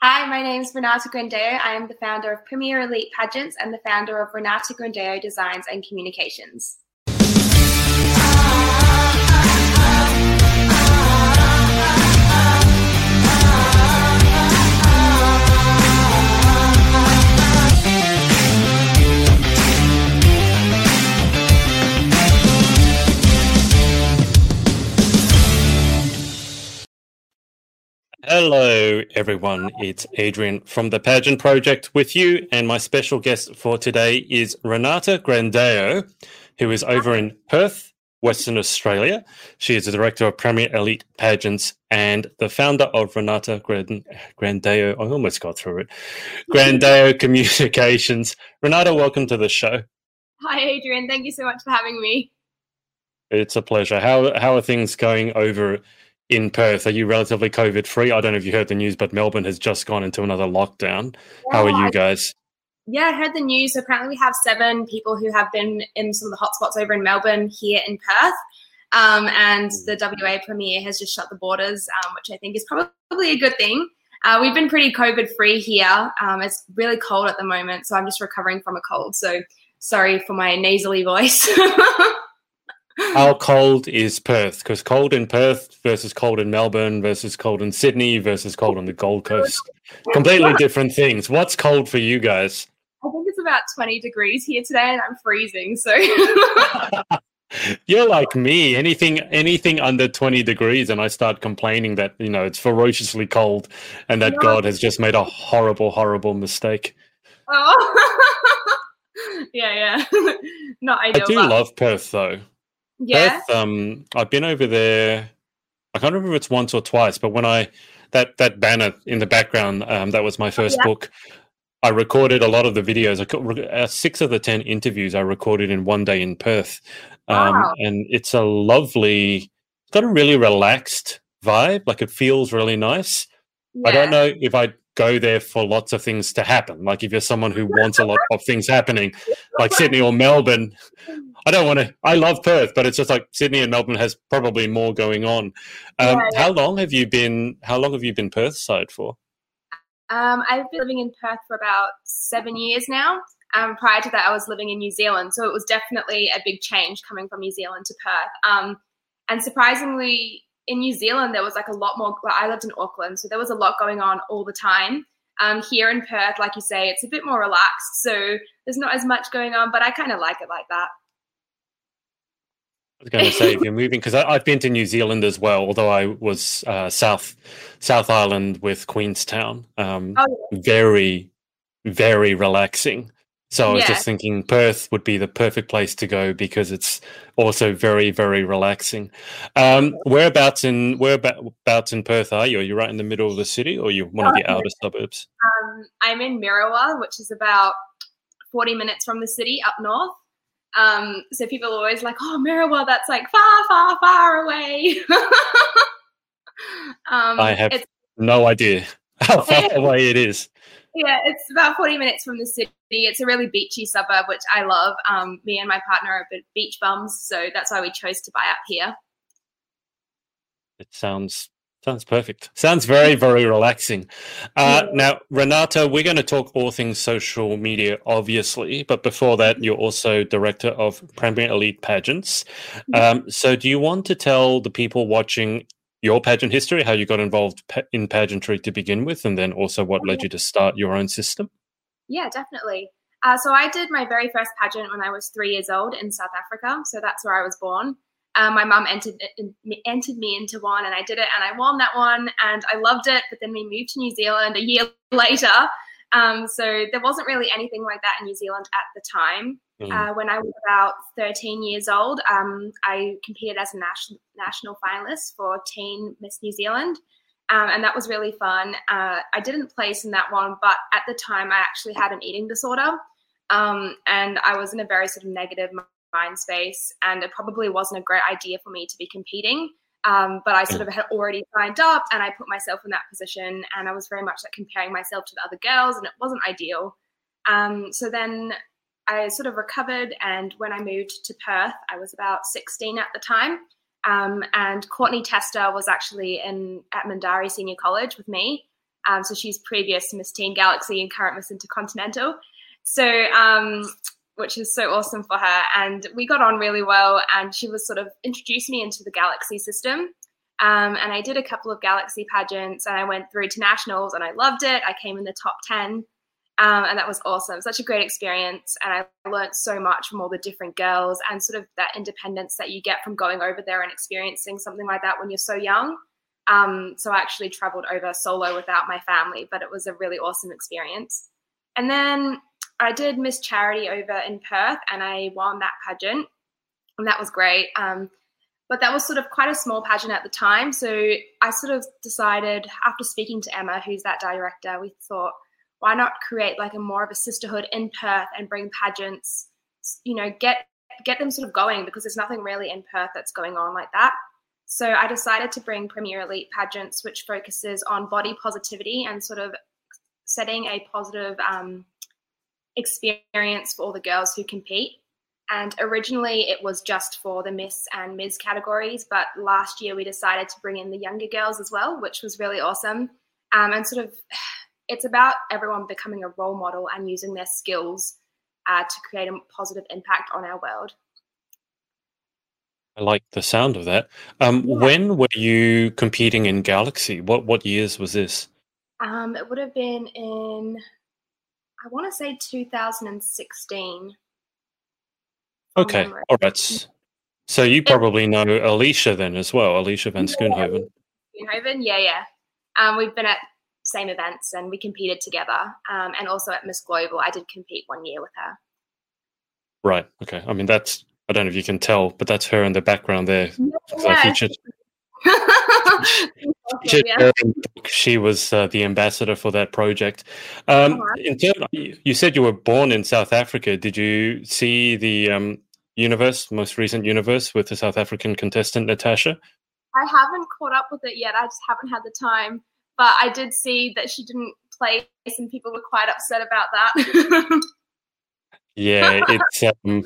Hi, my name is Renata Grandao. I am the founder of Premier Elite Pageants and the founder of Renata Grandao Designs and Communications. Hello, everyone. It's Adrian from the Pageant Project with you, and my special guest for today is Renata Grandao, who is over in Perth, Western Australia. She is the director of Premier Elite Pageants and the founder of Renata Grand- Grandao. I almost got through it. Grandao Communications. Renata, welcome to the show. Hi, Adrian. Thank you so much for having me. It's a pleasure. How how are things going over in Perth? Are you relatively COVID free? I don't know if you heard the news, but Melbourne has just gone into another lockdown. How are you guys? Yeah, I heard the news. Apparently, we have seven people who have been in some of the hotspots over in Melbourne here in Perth. Um, and the WA Premier has just shut the borders, um, which I think is probably a good thing. Uh, we've been pretty COVID free here. Um, it's really cold at the moment, so I'm just recovering from a cold. So sorry for my nasally voice. How cold is Perth? Because cold in Perth versus cold in Melbourne versus cold in Sydney versus cold on the Gold Coast. Completely different things. What's cold for you guys? I think it's about 20 degrees here today and I'm freezing. So You're like me. Anything anything under 20 degrees and I start complaining that, you know, it's ferociously cold and that God has just made a horrible horrible mistake. Oh. yeah, yeah. Not ideal. I do but... love Perth though. Yeah. Perth, um, I've been over there. I can't remember if it's once or twice, but when I that that banner in the background, um, that was my first yeah. book. I recorded a lot of the videos. I uh, six of the ten interviews I recorded in one day in Perth, um, Wow. and it's a lovely. It's got a really relaxed vibe. Like it feels really nice. I don't know if I'd go there for lots of things to happen. Like if you're someone who wants a lot of things happening, like Sydney or Melbourne, I don't want to. I love Perth, but it's just like Sydney and Melbourne has probably more going on. Um, Yeah, yeah. How long have you been? How long have you been Perth side for? Um, I've been living in Perth for about seven years now. Um, prior to that, I was living in New Zealand, so it was definitely a big change coming from New Zealand to Perth. Um, and surprisingly, in New Zealand, there was like a lot more. Well, I lived in Auckland, so there was a lot going on all the time. Um, here in Perth, like you say, it's a bit more relaxed, so there's not as much going on. But I kind of like it like that. I was going to say if you're moving because I've been to New Zealand as well, although I was uh, South South Island with Queenstown. Um, Oh, very, very relaxing. So I was Yeah. just thinking Perth would be the perfect place to go because it's also very, very relaxing. Um, whereabouts in whereabouts in Perth are you? Are you right in the middle of the city, or you one of the Oh, outer suburbs? Um, I'm in Merriwa, which is about 40 minutes from the city up north. Um, so people are always like, oh, Merriwa, that's like far, far, far away. um, I have no idea how far away it is. yeah, it's about 40 minutes from the city. It's a really beachy suburb, which I love. Um, me and my partner are beach bums, so that's why we chose to buy up here. It sounds sounds perfect. Sounds very very relaxing. Uh, Now, Renata, we're going to talk all things social media, obviously, but before that, you're also director of Premier Elite Pageants. Um, so, do you want to tell the people watching your pageant history, how you got involved in pageantry to begin with, and then also what led you to start your own system? Yeah, definitely. Uh, so I did my very first pageant when I was three years old in South Africa. So that's where I was born. Um, my mum entered entered me into one, and I did it, and I won that one, and I loved it. But then we moved to New Zealand a year later, um, so there wasn't really anything like that in New Zealand at the time. Mm. Uh, when I was about 13 years old, um, I competed as a national national finalist for Teen Miss New Zealand, um, and that was really fun. Uh, I didn't place in that one, but at the time, I actually had an eating disorder, um, and I was in a very sort of negative mind space, and it probably wasn't a great idea for me to be competing. Um, but I sort of had already signed up, and I put myself in that position, and I was very much like comparing myself to the other girls, and it wasn't ideal. Um, so then I sort of recovered, and when I moved to Perth, I was about 16 at the time. Um, and Courtney Tester was actually in at Mindarie Senior College with me, Um, so she's previous Miss Teen Galaxy and current Miss Intercontinental. So, um, which is so awesome for her. And we got on really well. And she was sort of introduced me into the Galaxy system. Um, and I did a couple of Galaxy pageants and I went through to nationals and I loved it. I came in the top 10. Um, and that was awesome. Such a great experience. And I learned so much from all the different girls and sort of that independence that you get from going over there and experiencing something like that when you're so young. Um, so I actually traveled over solo without my family, but it was a really awesome experience. And then I did Miss Charity over in Perth and I won that pageant. And that was great. Um, but that was sort of quite a small pageant at the time. So I sort of decided after speaking to Emma, who's that director, we thought, why not create like a more of a sisterhood in Perth and bring pageants, you know, get get them sort of going because there's nothing really in Perth that's going on like that. So I decided to bring Premier Elite pageants, which focuses on body positivity and sort of setting a positive um, experience for all the girls who compete. And originally it was just for the Miss and Ms categories, but last year we decided to bring in the younger girls as well, which was really awesome. Um, and sort of it's about everyone becoming a role model and using their skills uh, to create a positive impact on our world. I like the sound of that. Um, yeah. When were you competing in Galaxy? What what years was this? Um, it would have been in, I want to say 2016. Okay, all right. So you probably know Alicia then as well, Alicia van Schoonhoven. Schoonhoven, yeah, yeah. Um, we've been at same events and we competed together. Um, and also at Miss Global, I did compete one year with her. Right. Okay. I mean, that's, I don't know if you can tell, but that's her in the background there. Yeah. Featured yeah. she was uh, the ambassador for that project. Um, oh, in term, you said you were born in South Africa. Did you see the um, universe, most recent universe with the South African contestant Natasha? I haven't caught up with it yet. I just haven't had the time. But I did see that she didn't place, and people were quite upset about that. yeah, it's um,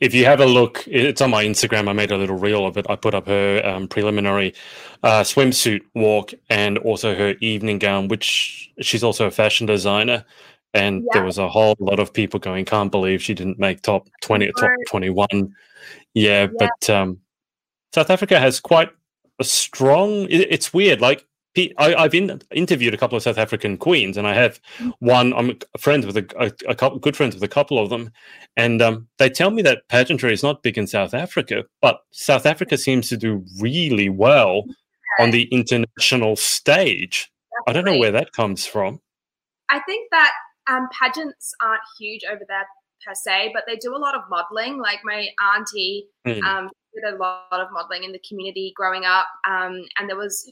if you have a look, it's on my Instagram. I made a little reel of it. I put up her um, preliminary uh, swimsuit walk and also her evening gown, which she's also a fashion designer. And yeah. there was a whole lot of people going, "Can't believe she didn't make top twenty, top twenty-one." Yeah, yeah. but um, South Africa has quite a strong. It, it's weird, like I, have in, interviewed a couple of South African queens, and I have one. I'm friends with a, a, a couple, good friends with a couple of them, and um, they tell me that pageantry is not big in South Africa, but South Africa seems to do really well on the international stage. Definitely. I don't know where that comes from. I think that um, pageants aren't huge over there per se, but they do a lot of modeling. Like my auntie mm. um, did a lot of modeling in the community growing up, um, and there was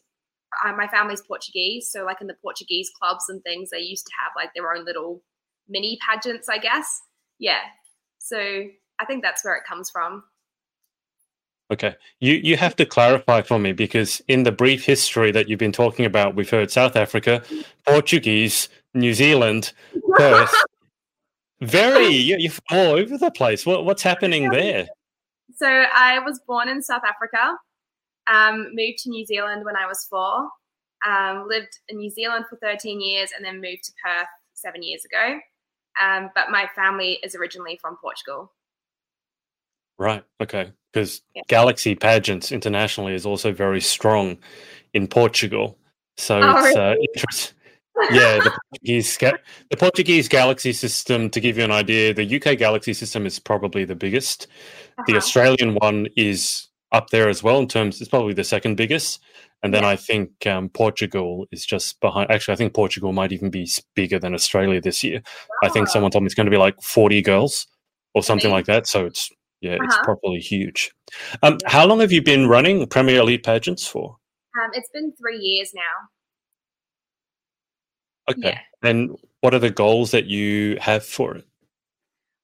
uh, my family's Portuguese, so like in the Portuguese clubs and things, they used to have like their own little mini pageants, I guess. Yeah. So I think that's where it comes from. Okay. You you have to clarify for me because in the brief history that you've been talking about, we've heard South Africa, Portuguese, New Zealand, Perth. Very you, you're all over the place. What what's happening there? So I was born in South Africa. Um, moved to New Zealand when I was four. Um, lived in New Zealand for 13 years and then moved to Perth seven years ago. Um, but my family is originally from Portugal. Right. Okay. Because yeah. Galaxy Pageants internationally is also very strong in Portugal. So oh, it's uh, interesting. yeah, the Portuguese the Portuguese Galaxy system. To give you an idea, the UK Galaxy system is probably the biggest. Uh-huh. The Australian one is up there as well in terms. It's probably the second biggest, and then yeah. I think um, Portugal is just behind. Actually, I think Portugal might even be bigger than Australia this year. I think ah. someone told me it's going to be like forty girls or something like that. So it's yeah, uh-huh. it's properly huge. Um, how long have you been running Premier Elite pageants for? Um, it's been three years now. Okay, yeah. and what are the goals that you have for it?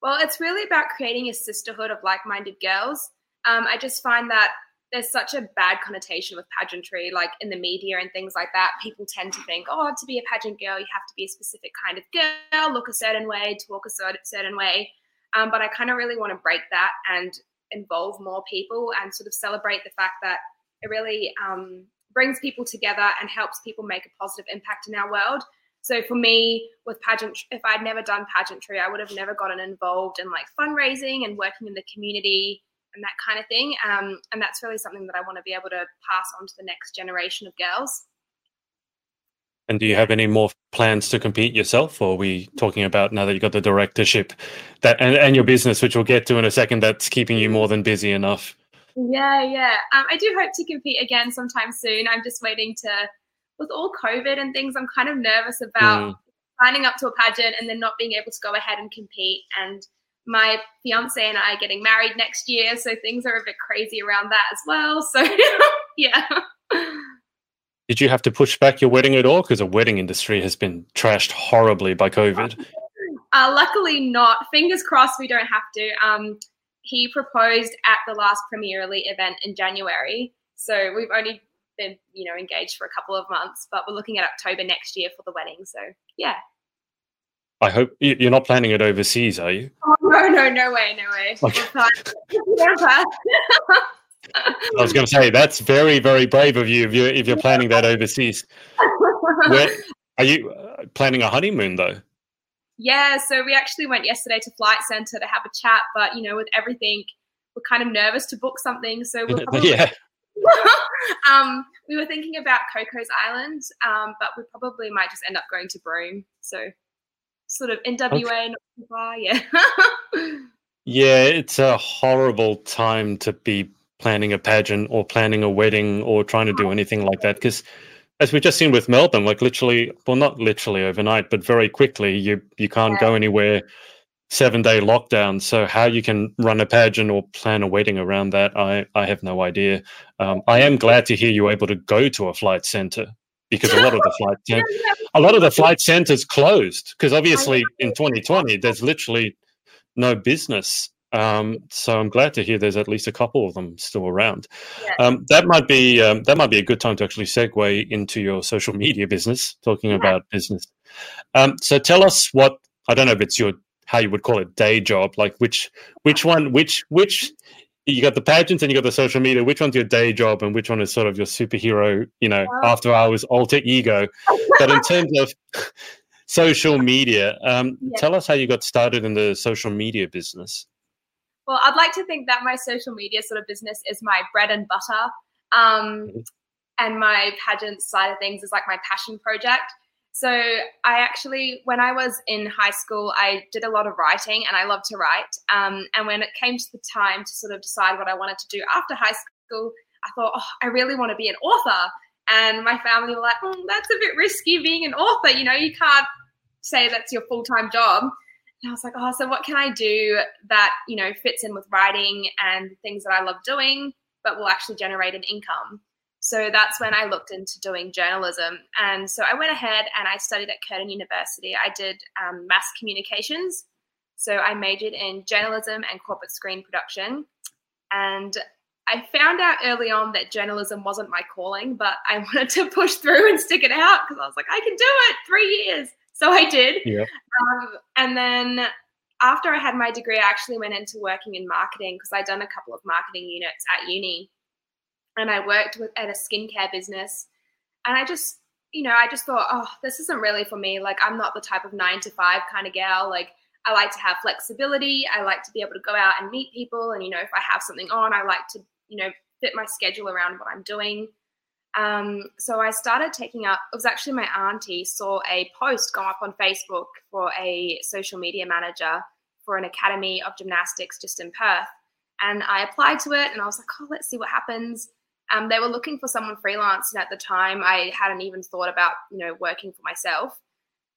Well, it's really about creating a sisterhood of like-minded girls um, I just find that there's such a bad connotation with pageantry, like in the media and things like that. People tend to think, oh, to be a pageant girl, you have to be a specific kind of girl, look a certain way, talk a certain way. Um, but I kind of really want to break that and involve more people and sort of celebrate the fact that it really um, brings people together and helps people make a positive impact in our world. So for me, with pageant, if I'd never done pageantry, I would have never gotten involved in like fundraising and working in the community and that kind of thing. Um, and that's really something that I want to be able to pass on to the next generation of girls. And do you have any more plans to compete yourself, or are we talking about now that you've got the directorship that and, and your business, which we'll get to in a second, that's keeping you more than busy enough? Yeah, yeah. Um, I do hope to compete again sometime soon. I'm just waiting to, with all COVID and things, I'm kind of nervous about mm. signing up to a pageant and then not being able to go ahead and compete. And my fiance and I are getting married next year, so things are a bit crazy around that as well. So, yeah. Did you have to push back your wedding at all? Because the wedding industry has been trashed horribly by COVID. Uh, luckily, not. Fingers crossed, we don't have to. Um, he proposed at the last Premier Premierly event in January, so we've only been, you know, engaged for a couple of months, but we're looking at October next year for the wedding. So, yeah. I hope you're not planning it overseas, are you? Oh no, no, no way, no way. Okay. I was going to say that's very, very brave of you if you're if you're planning that overseas. Where, are you uh, planning a honeymoon though? Yeah, so we actually went yesterday to Flight Centre to have a chat, but you know, with everything, we're kind of nervous to book something. So we're probably, yeah. um, we were thinking about Cocos Island, um, but we probably might just end up going to Broome. So sort of in WA, okay. not too far. Yeah. yeah, it's a horrible time to be planning a pageant or planning a wedding or trying to do anything like that because as we've just seen with melbourne like literally well not literally overnight but very quickly you you can't yeah. go anywhere seven day lockdown so how you can run a pageant or plan a wedding around that i i have no idea um, i am glad to hear you're able to go to a flight center because a lot of the flight a lot of the flight centers closed because obviously in 2020 there's literally no business um, so I'm glad to hear there's at least a couple of them still around. Yeah. Um, that might be um, that might be a good time to actually segue into your social media business, talking yeah. about business. Um, so tell us what I don't know if it's your how you would call it day job, like which which one which which you got the pageants and you got the social media. Which one's your day job and which one is sort of your superhero, you know, after hours alter ego? but in terms of social media, um, yeah. tell us how you got started in the social media business. Well, I'd like to think that my social media sort of business is my bread and butter. Um, mm-hmm. and my pageant side of things is like my passion project. So I actually, when I was in high school, I did a lot of writing and I love to write. Um, and when it came to the time to sort of decide what I wanted to do after high school, I thought, oh, I really want to be an author. And my family were like, mm, that's a bit risky being an author. You know, you can't say that's your full time job. And I was like, oh, so what can I do that, you know, fits in with writing and things that I love doing, but will actually generate an income? So that's when I looked into doing journalism. And so I went ahead and I studied at Curtin University. I did um, mass communications. So I majored in journalism and corporate screen production. And I found out early on that journalism wasn't my calling, but I wanted to push through and stick it out because I was like, I can do it three years. So I did. Yeah. Um, and then after I had my degree, I actually went into working in marketing because I'd done a couple of marketing units at uni. And I worked with at a skincare business. And I just, you know, I just thought, oh, this isn't really for me. Like, I'm not the type of nine to five kind of gal. Like, I like to have flexibility. I like to be able to go out and meet people. And, you know, if I have something on, I like to, you know, fit my schedule around what I'm doing. Um, so I started taking up, it was actually my auntie saw a post go up on Facebook for a social media manager for an academy of gymnastics just in Perth. And I applied to it and I was like, oh, let's see what happens. Um, they were looking for someone freelance. And at the time, I hadn't even thought about, you know, working for myself.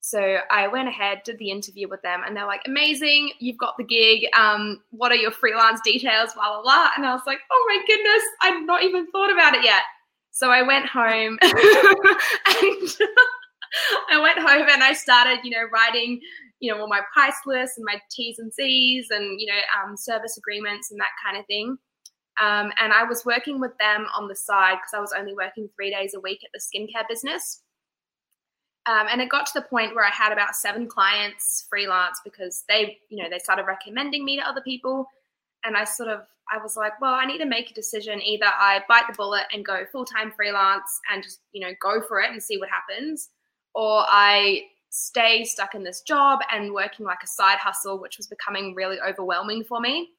So I went ahead, did the interview with them, and they're like, amazing, you've got the gig. Um, what are your freelance details? Blah, blah, blah. And I was like, oh my goodness, I've not even thought about it yet. So I went home and I went home and I started, you know, writing, you know, all my price lists and my T's and C's and, you know, um, service agreements and that kind of thing. Um, and I was working with them on the side because I was only working three days a week at the skincare business. Um, and it got to the point where I had about seven clients freelance because they, you know, they started recommending me to other people. and I sort of I was like, well, I need to make a decision. Either I bite the bullet and go full time freelance and just you know go for it and see what happens, or I stay stuck in this job and working like a side hustle, which was becoming really overwhelming for me.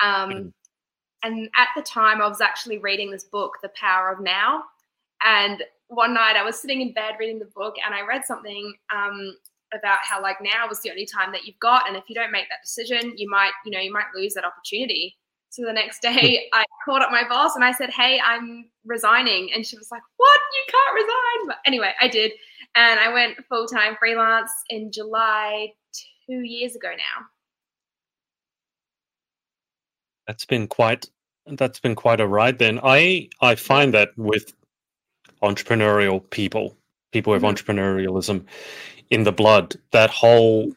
Um, mm. And at the time, I was actually reading this book, The Power of Now. And one night I was sitting in bed reading the book and I read something um, about how like now was the only time that you've got. And if you don't make that decision, you might, you know, you might lose that opportunity. So the next day I called up my boss and I said, Hey, I'm resigning. And she was like, What? You can't resign. But anyway, I did. And I went full time freelance in July two years ago now. That's been quite that's been quite a ride then. I I find that with entrepreneurial people, people with mm-hmm. entrepreneurialism in the blood, that whole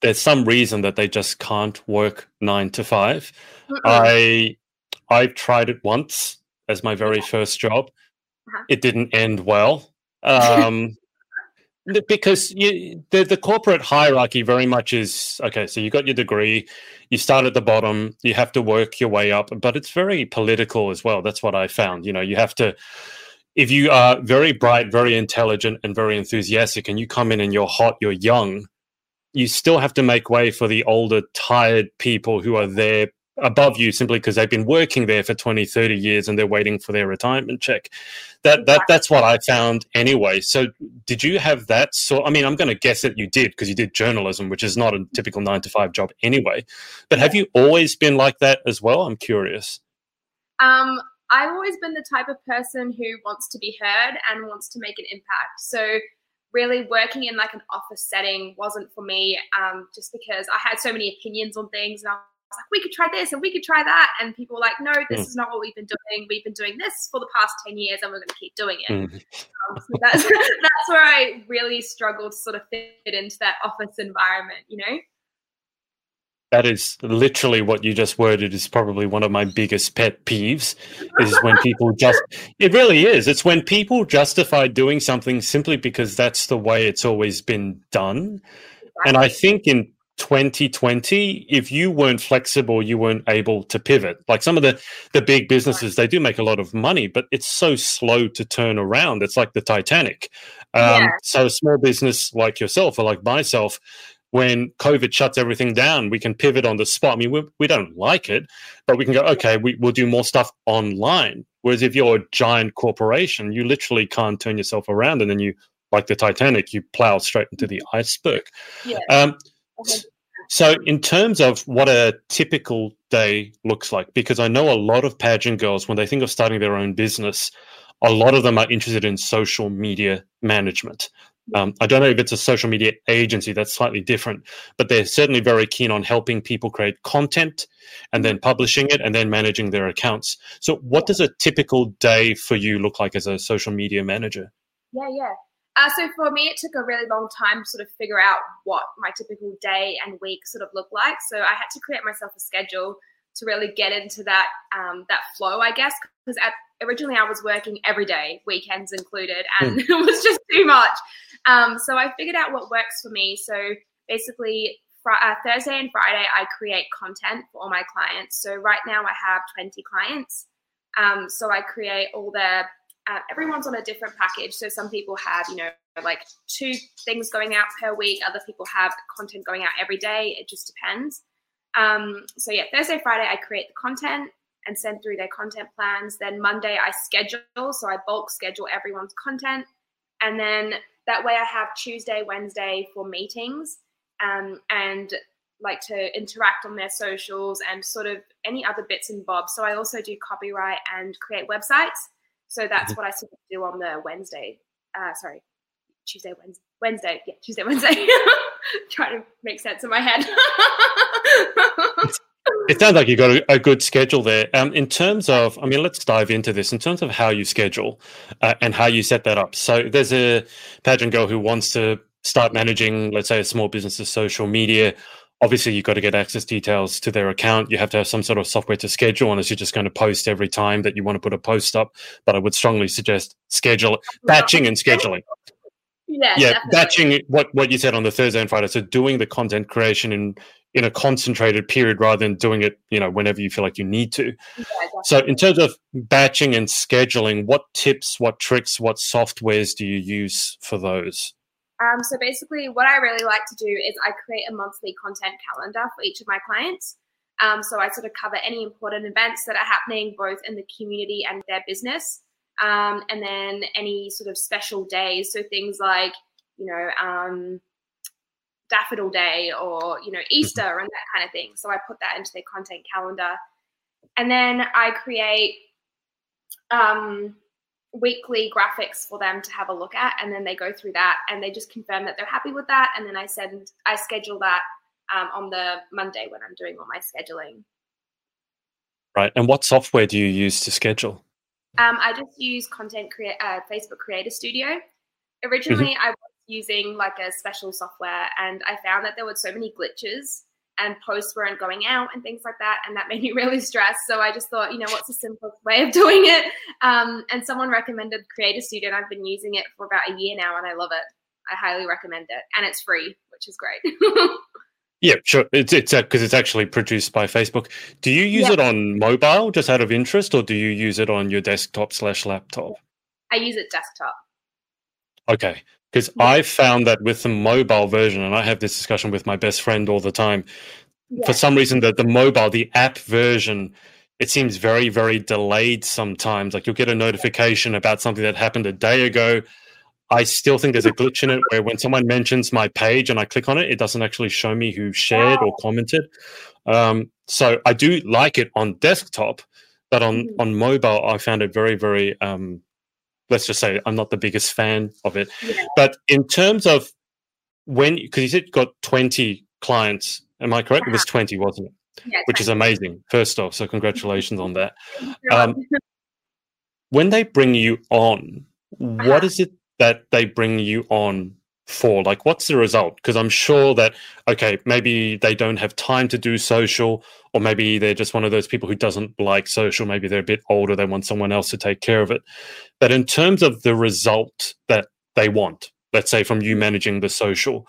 there's some reason that they just can't work nine to 5 Mm-mm. I I tried it once as my very first job. Uh-huh. It didn't end well. Um, because you, the the corporate hierarchy very much is okay. So you got your degree, you start at the bottom, you have to work your way up, but it's very political as well. That's what I found. You know, you have to. If you are very bright, very intelligent, and very enthusiastic, and you come in and you're hot, you're young, you still have to make way for the older, tired people who are there above you simply because they've been working there for 20 30 years and they're waiting for their retirement check. That that that's what i found anyway. So did you have that so i mean i'm going to guess that you did because you did journalism which is not a typical 9 to 5 job anyway. But have you always been like that as well? I'm curious. Um i've always been the type of person who wants to be heard and wants to make an impact. So really working in like an office setting wasn't for me um, just because i had so many opinions on things and i like, we could try this and we could try that. And people were like, no, this mm. is not what we've been doing. We've been doing this for the past 10 years and we're going to keep doing it. Mm. Um, so that's, that's where I really struggled to sort of fit into that office environment, you know? That is literally what you just worded is probably one of my biggest pet peeves is when people just it really is. It's when people justify doing something simply because that's the way it's always been done. And I think in 2020 if you weren't flexible you weren't able to pivot. Like some of the the big businesses they do make a lot of money but it's so slow to turn around. It's like the titanic. Um, yeah. so a small business like yourself or like myself when covid shuts everything down we can pivot on the spot. I mean we, we don't like it but we can go okay we, we'll do more stuff online. Whereas if you're a giant corporation you literally can't turn yourself around and then you like the titanic you plow straight into the iceberg. Yeah. um, so, in terms of what a typical day looks like, because I know a lot of pageant girls, when they think of starting their own business, a lot of them are interested in social media management. Um, I don't know if it's a social media agency that's slightly different, but they're certainly very keen on helping people create content and then publishing it and then managing their accounts. So, what does a typical day for you look like as a social media manager? Yeah, yeah. Uh, so for me, it took a really long time to sort of figure out what my typical day and week sort of looked like. So I had to create myself a schedule to really get into that um, that flow, I guess. Because originally I was working every day, weekends included, and mm. it was just too much. Um, so I figured out what works for me. So basically, fr- uh, Thursday and Friday, I create content for all my clients. So right now I have 20 clients. Um, so I create all their uh, everyone's on a different package. So some people have, you know, like two things going out per week. Other people have content going out every day. It just depends. Um, so yeah, Thursday, Friday, I create the content and send through their content plans. Then Monday, I schedule. So I bulk schedule everyone's content. And then that way I have Tuesday, Wednesday for meetings um, and like to interact on their socials and sort of any other bits and bobs. So I also do copyright and create websites. So that's mm-hmm. what I do on the Wednesday. Uh, sorry, Tuesday, Wednesday, Wednesday. Yeah, Tuesday, Wednesday. Trying to make sense in my head. it sounds like you've got a, a good schedule there. Um, in terms of, I mean, let's dive into this. In terms of how you schedule uh, and how you set that up. So there's a pageant girl who wants to start managing, let's say, a small business's social media obviously you've got to get access details to their account. You have to have some sort of software to schedule, unless you're just going to post every time that you want to put a post up. But I would strongly suggest schedule batching and scheduling. Yeah, yeah, definitely. batching what what you said on the Thursday and Friday. So doing the content creation in in a concentrated period rather than doing it, you know, whenever you feel like you need to. Yeah, so, in terms of batching and scheduling, what tips, what tricks, what softwares do you use for those? Um, so basically, what I really like to do is I create a monthly content calendar for each of my clients. Um, so I sort of cover any important events that are happening both in the community and their business, um, and then any sort of special days. So things like, you know, um, Daffodil Day or you know Easter mm-hmm. and that kind of thing. So I put that into their content calendar, and then I create um, weekly graphics for them to have a look at, and then they go through that and they just confirm that they're happy with that, and then I send I schedule that um, on the Monday when I'm doing all my scheduling. Right, and what software do you use to schedule? Um, I just use Content Create uh, Facebook Creator Studio. Originally, mm-hmm. I was using like a special software, and I found that there were so many glitches and posts weren't going out and things like that. And that made me really stressed. So I just thought, you know, what's the simplest way of doing it? Um, and someone recommended Creator Studio, and I've been using it for about a year now, and I love it. I highly recommend it, and it's free, which is great. yeah, sure. It's it's because uh, it's actually produced by Facebook. Do you use yeah. it on mobile, just out of interest, or do you use it on your desktop slash laptop? I use it desktop. Okay, because yeah. I found that with the mobile version, and I have this discussion with my best friend all the time. Yeah. For some reason, that the mobile, the app version, it seems very, very delayed sometimes. Like you'll get a notification about something that happened a day ago. I still think there's a glitch in it where when someone mentions my page and I click on it, it doesn't actually show me who shared wow. or commented. Um, so I do like it on desktop, but on mm-hmm. on mobile, I found it very, very um, let's just say I'm not the biggest fan of it. Yeah. But in terms of when, because you said got 20 clients, am I correct? It was uh-huh. 20, wasn't it? Yeah, Which is amazing, first off. So, congratulations on that. Um, when they bring you on, what uh-huh. is it that they bring you on for? Like, what's the result? Because I'm sure that, okay, maybe they don't have time to do social, or maybe they're just one of those people who doesn't like social. Maybe they're a bit older, they want someone else to take care of it. But in terms of the result that they want, let's say from you managing the social,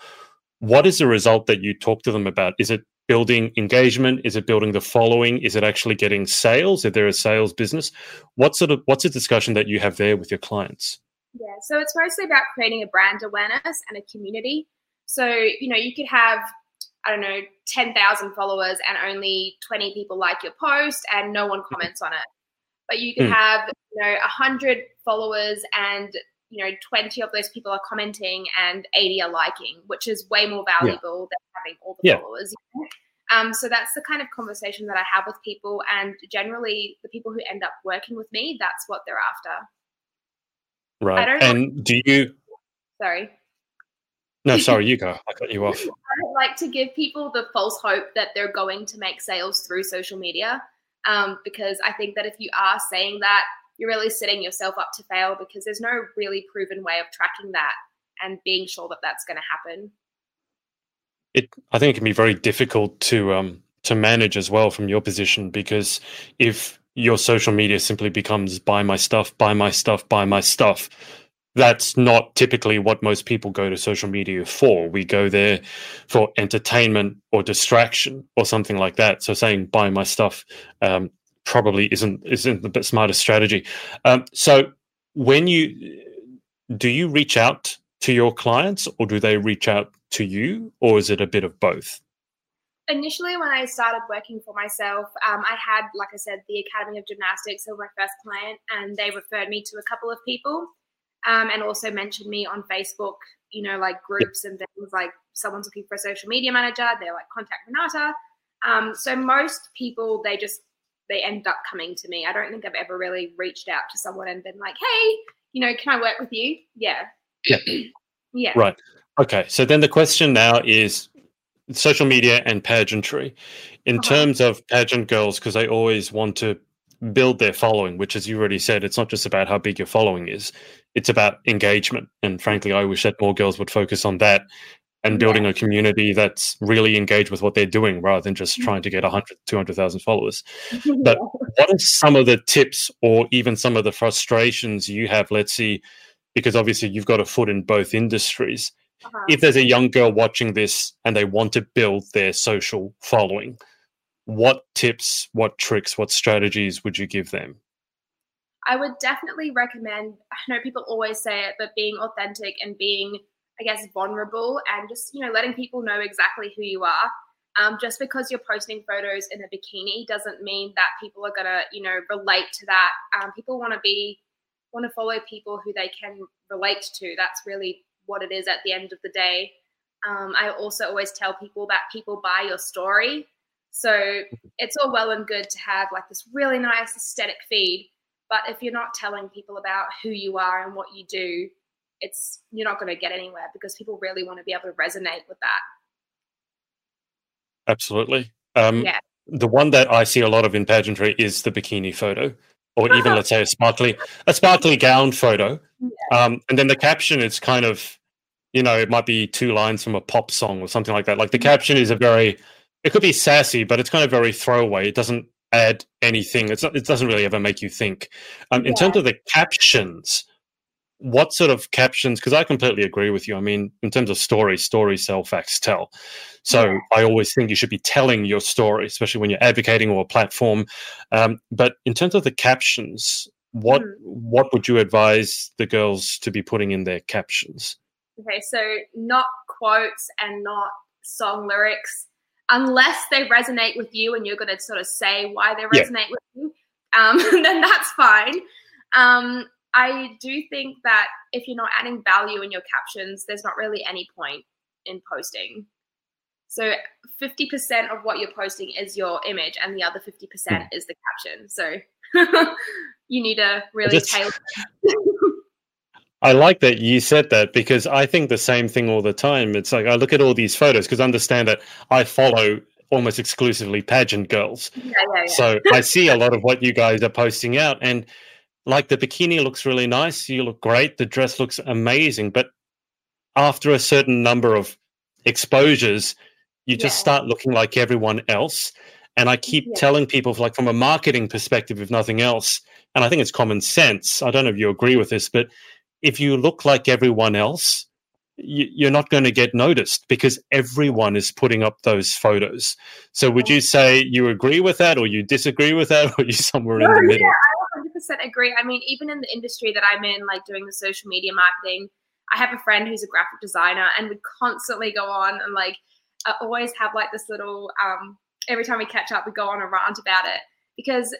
what is the result that you talk to them about? Is it building engagement? Is it building the following? Is it actually getting sales? Is there a sales business? What sort of what's a discussion that you have there with your clients? Yeah, so it's mostly about creating a brand awareness and a community. So, you know, you could have, I don't know, 10,000 followers and only 20 people like your post and no one mm-hmm. comments on it. But you could mm. have, you know, 100 followers and, you know, 20 of those people are commenting and 80 are liking, which is way more valuable yeah. than having all the yeah. followers. You know? Um, so that's the kind of conversation that I have with people. And generally, the people who end up working with me, that's what they're after. Right. And do you? Sorry. No, sorry, you go. I cut you off. I don't like to give people the false hope that they're going to make sales through social media, um, because I think that if you are saying that, you're really setting yourself up to fail because there's no really proven way of tracking that and being sure that that's going to happen. It, I think, it can be very difficult to um, to manage as well from your position because if your social media simply becomes buy my stuff, buy my stuff, buy my stuff. That's not typically what most people go to social media for. We go there for entertainment or distraction or something like that. So saying buy my stuff um, probably isn't isn't the smartest strategy. Um, so when you do you reach out to your clients or do they reach out to you or is it a bit of both? Initially when I started working for myself, um, I had, like I said, the Academy of Gymnastics as my first client, and they referred me to a couple of people, um, and also mentioned me on Facebook. You know, like groups and things like someone's looking for a social media manager. They're like contact Renata. Um, so most people they just they end up coming to me. I don't think I've ever really reached out to someone and been like, hey, you know, can I work with you? Yeah. Yeah. yeah. Right. Okay. So then the question now is social media and pageantry in uh-huh. terms of pageant girls because they always want to build their following which as you already said it's not just about how big your following is it's about engagement and frankly i wish that more girls would focus on that and building yeah. a community that's really engaged with what they're doing rather than just mm-hmm. trying to get 100 200,000 followers but what are some of the tips or even some of the frustrations you have let's see because obviously you've got a foot in both industries uh-huh. if there's a young girl watching this and they want to build their social following, what tips, what tricks, what strategies would you give them? I would definitely recommend, I know people always say it, but being authentic and being, I guess, vulnerable and just, you know, letting people know exactly who you are. Um, just because you're posting photos in a bikini doesn't mean that people are gonna, you know, relate to that. Um, people want to be, want to follow people who they can relate to. That's really what it is at the end of the day. Um, I also always tell people that people buy your story. So it's all well and good to have like this really nice aesthetic feed, but if you're not telling people about who you are and what you do, it's you're not going to get anywhere because people really want to be able to resonate with that. Absolutely. Um, yeah. The one that I see a lot of in pageantry is the bikini photo, or even let's say a sparkly a sparkly gown photo, yeah. um, and then the caption is kind of, you know, it might be two lines from a pop song or something like that. Like the caption is a very, it could be sassy, but it's kind of very throwaway. It doesn't add anything. It's not, it doesn't really ever make you think. Um, in terms of the captions, what sort of captions? Because I completely agree with you. I mean, in terms of story, story sell, facts tell. So yeah. I always think you should be telling your story, especially when you're advocating or a platform. Um, but in terms of the captions, what mm. what would you advise the girls to be putting in their captions? Okay, so not quotes and not song lyrics, unless they resonate with you and you're going to sort of say why they resonate yeah. with you. Um, then that's fine. Um, I do think that if you're not adding value in your captions, there's not really any point in posting. So 50% of what you're posting is your image, and the other 50% mm. is the caption. So you need to really tailor. I like that you said that because I think the same thing all the time. It's like I look at all these photos because I understand that I follow almost exclusively pageant girls. Yeah, yeah, yeah. So I see a lot of what you guys are posting out, and like the bikini looks really nice. You look great. The dress looks amazing. But after a certain number of exposures, you just start looking like everyone else. And I keep telling people, like from a marketing perspective, if nothing else, and I think it's common sense. I don't know if you agree with this, but if you look like everyone else, you're not going to get noticed because everyone is putting up those photos. So, would you say you agree with that, or you disagree with that, or you somewhere no, in the middle? Yeah, I 100% agree. I mean, even in the industry that I'm in, like doing the social media marketing, I have a friend who's a graphic designer, and we constantly go on and like I always have like this little. Um, every time we catch up, we go on a rant about it because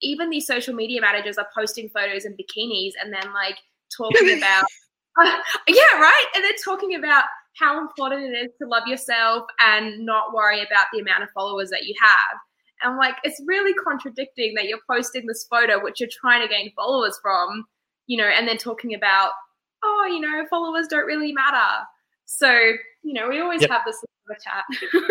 even these social media managers are posting photos in bikinis and then like talking about. Uh, yeah, right. And they're talking about how important it is to love yourself and not worry about the amount of followers that you have. And like, it's really contradicting that you're posting this photo, which you're trying to gain followers from, you know, and then talking about, oh, you know, followers don't really matter. So, you know, we always yep. have this chat.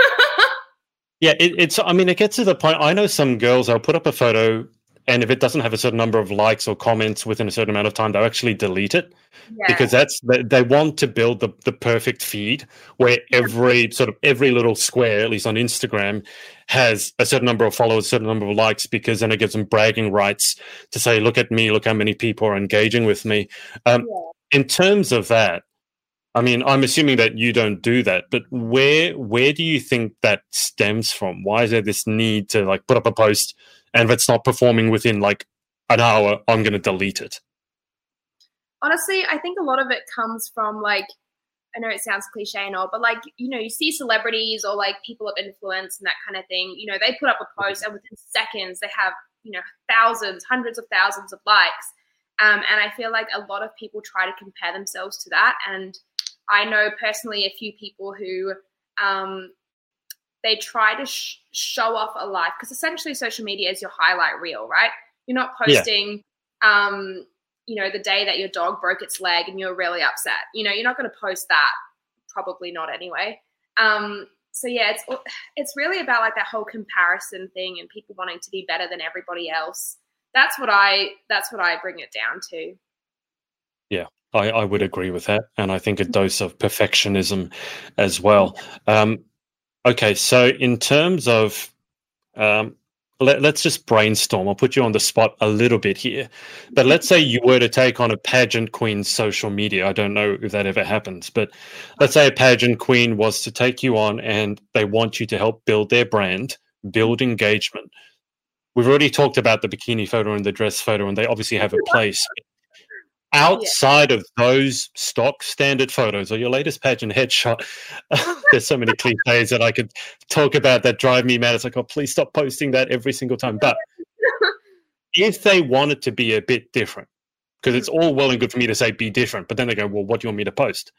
yeah, it, it's, I mean, it gets to the point. I know some girls, I'll put up a photo and if it doesn't have a certain number of likes or comments within a certain amount of time, they'll actually delete it yeah. because that's they, they, want to build the, the perfect feed where every sort of every little square, at least on Instagram, has a certain number of followers, a certain number of likes, because then it gives them bragging rights to say, "Look at me! Look how many people are engaging with me." Um, yeah. In terms of that, I mean, I'm assuming that you don't do that, but where where do you think that stems from? Why is there this need to like put up a post? And if it's not performing within like an hour, I'm going to delete it. Honestly, I think a lot of it comes from like I know it sounds cliche and all, but like, you know, you see celebrities or like people of influence and that kind of thing, you know, they put up a post and within seconds they have, you know, thousands, hundreds of thousands of likes. Um, and I feel like a lot of people try to compare themselves to that. And I know personally a few people who um, they try to sh- show off a life because essentially social media is your highlight reel, right? You're not posting, yeah. um, you know, the day that your dog broke its leg and you're really upset. You know, you're not going to post that. Probably not anyway. Um, so yeah, it's it's really about like that whole comparison thing and people wanting to be better than everybody else. That's what I that's what I bring it down to. Yeah, I, I would agree with that, and I think a dose of perfectionism as well. Um, Okay, so in terms of, um, let, us just brainstorm. I'll put you on the spot a little bit here. But let's say you were to take on a pageant queen's social media. I don't know if that ever happens, but let's say a pageant queen was to take you on and they want you to help build their brand, build engagement. We've already talked about the bikini photo and the dress photo, and they obviously have a place outside yeah. of those stock standard photos or your latest pageant headshot there's so many cliches that i could talk about that drive me mad. It's like oh please stop posting that every single time. But if they want it to be a bit different because it's all well and good for me to say be different but then they go well what do you want me to post?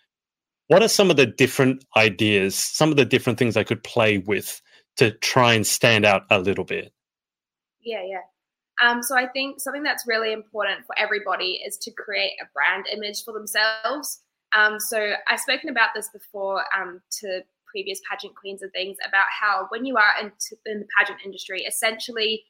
What are some of the different ideas some of the different things i could play with to try and stand out a little bit? Yeah yeah um, so I think something that's really important for everybody is to create a brand image for themselves. Um, so I've spoken about this before um, to previous pageant queens and things about how when you are in, in the pageant industry, essentially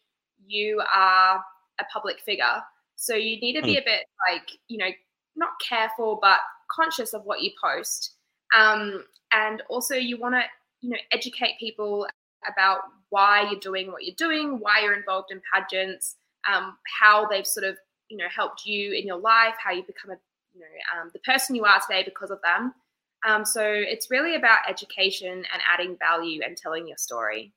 you are a public figure. So you need to be hmm. a bit like, you know, not careful, but conscious of what you post. Um, and also you want to, you know, educate people about why you're doing what you're doing, why you're involved in pageants, um, how they've sort of you know helped you in your life, how you become a you know um, the person you are today because of them. Um, so it's really about education and adding value and telling your story.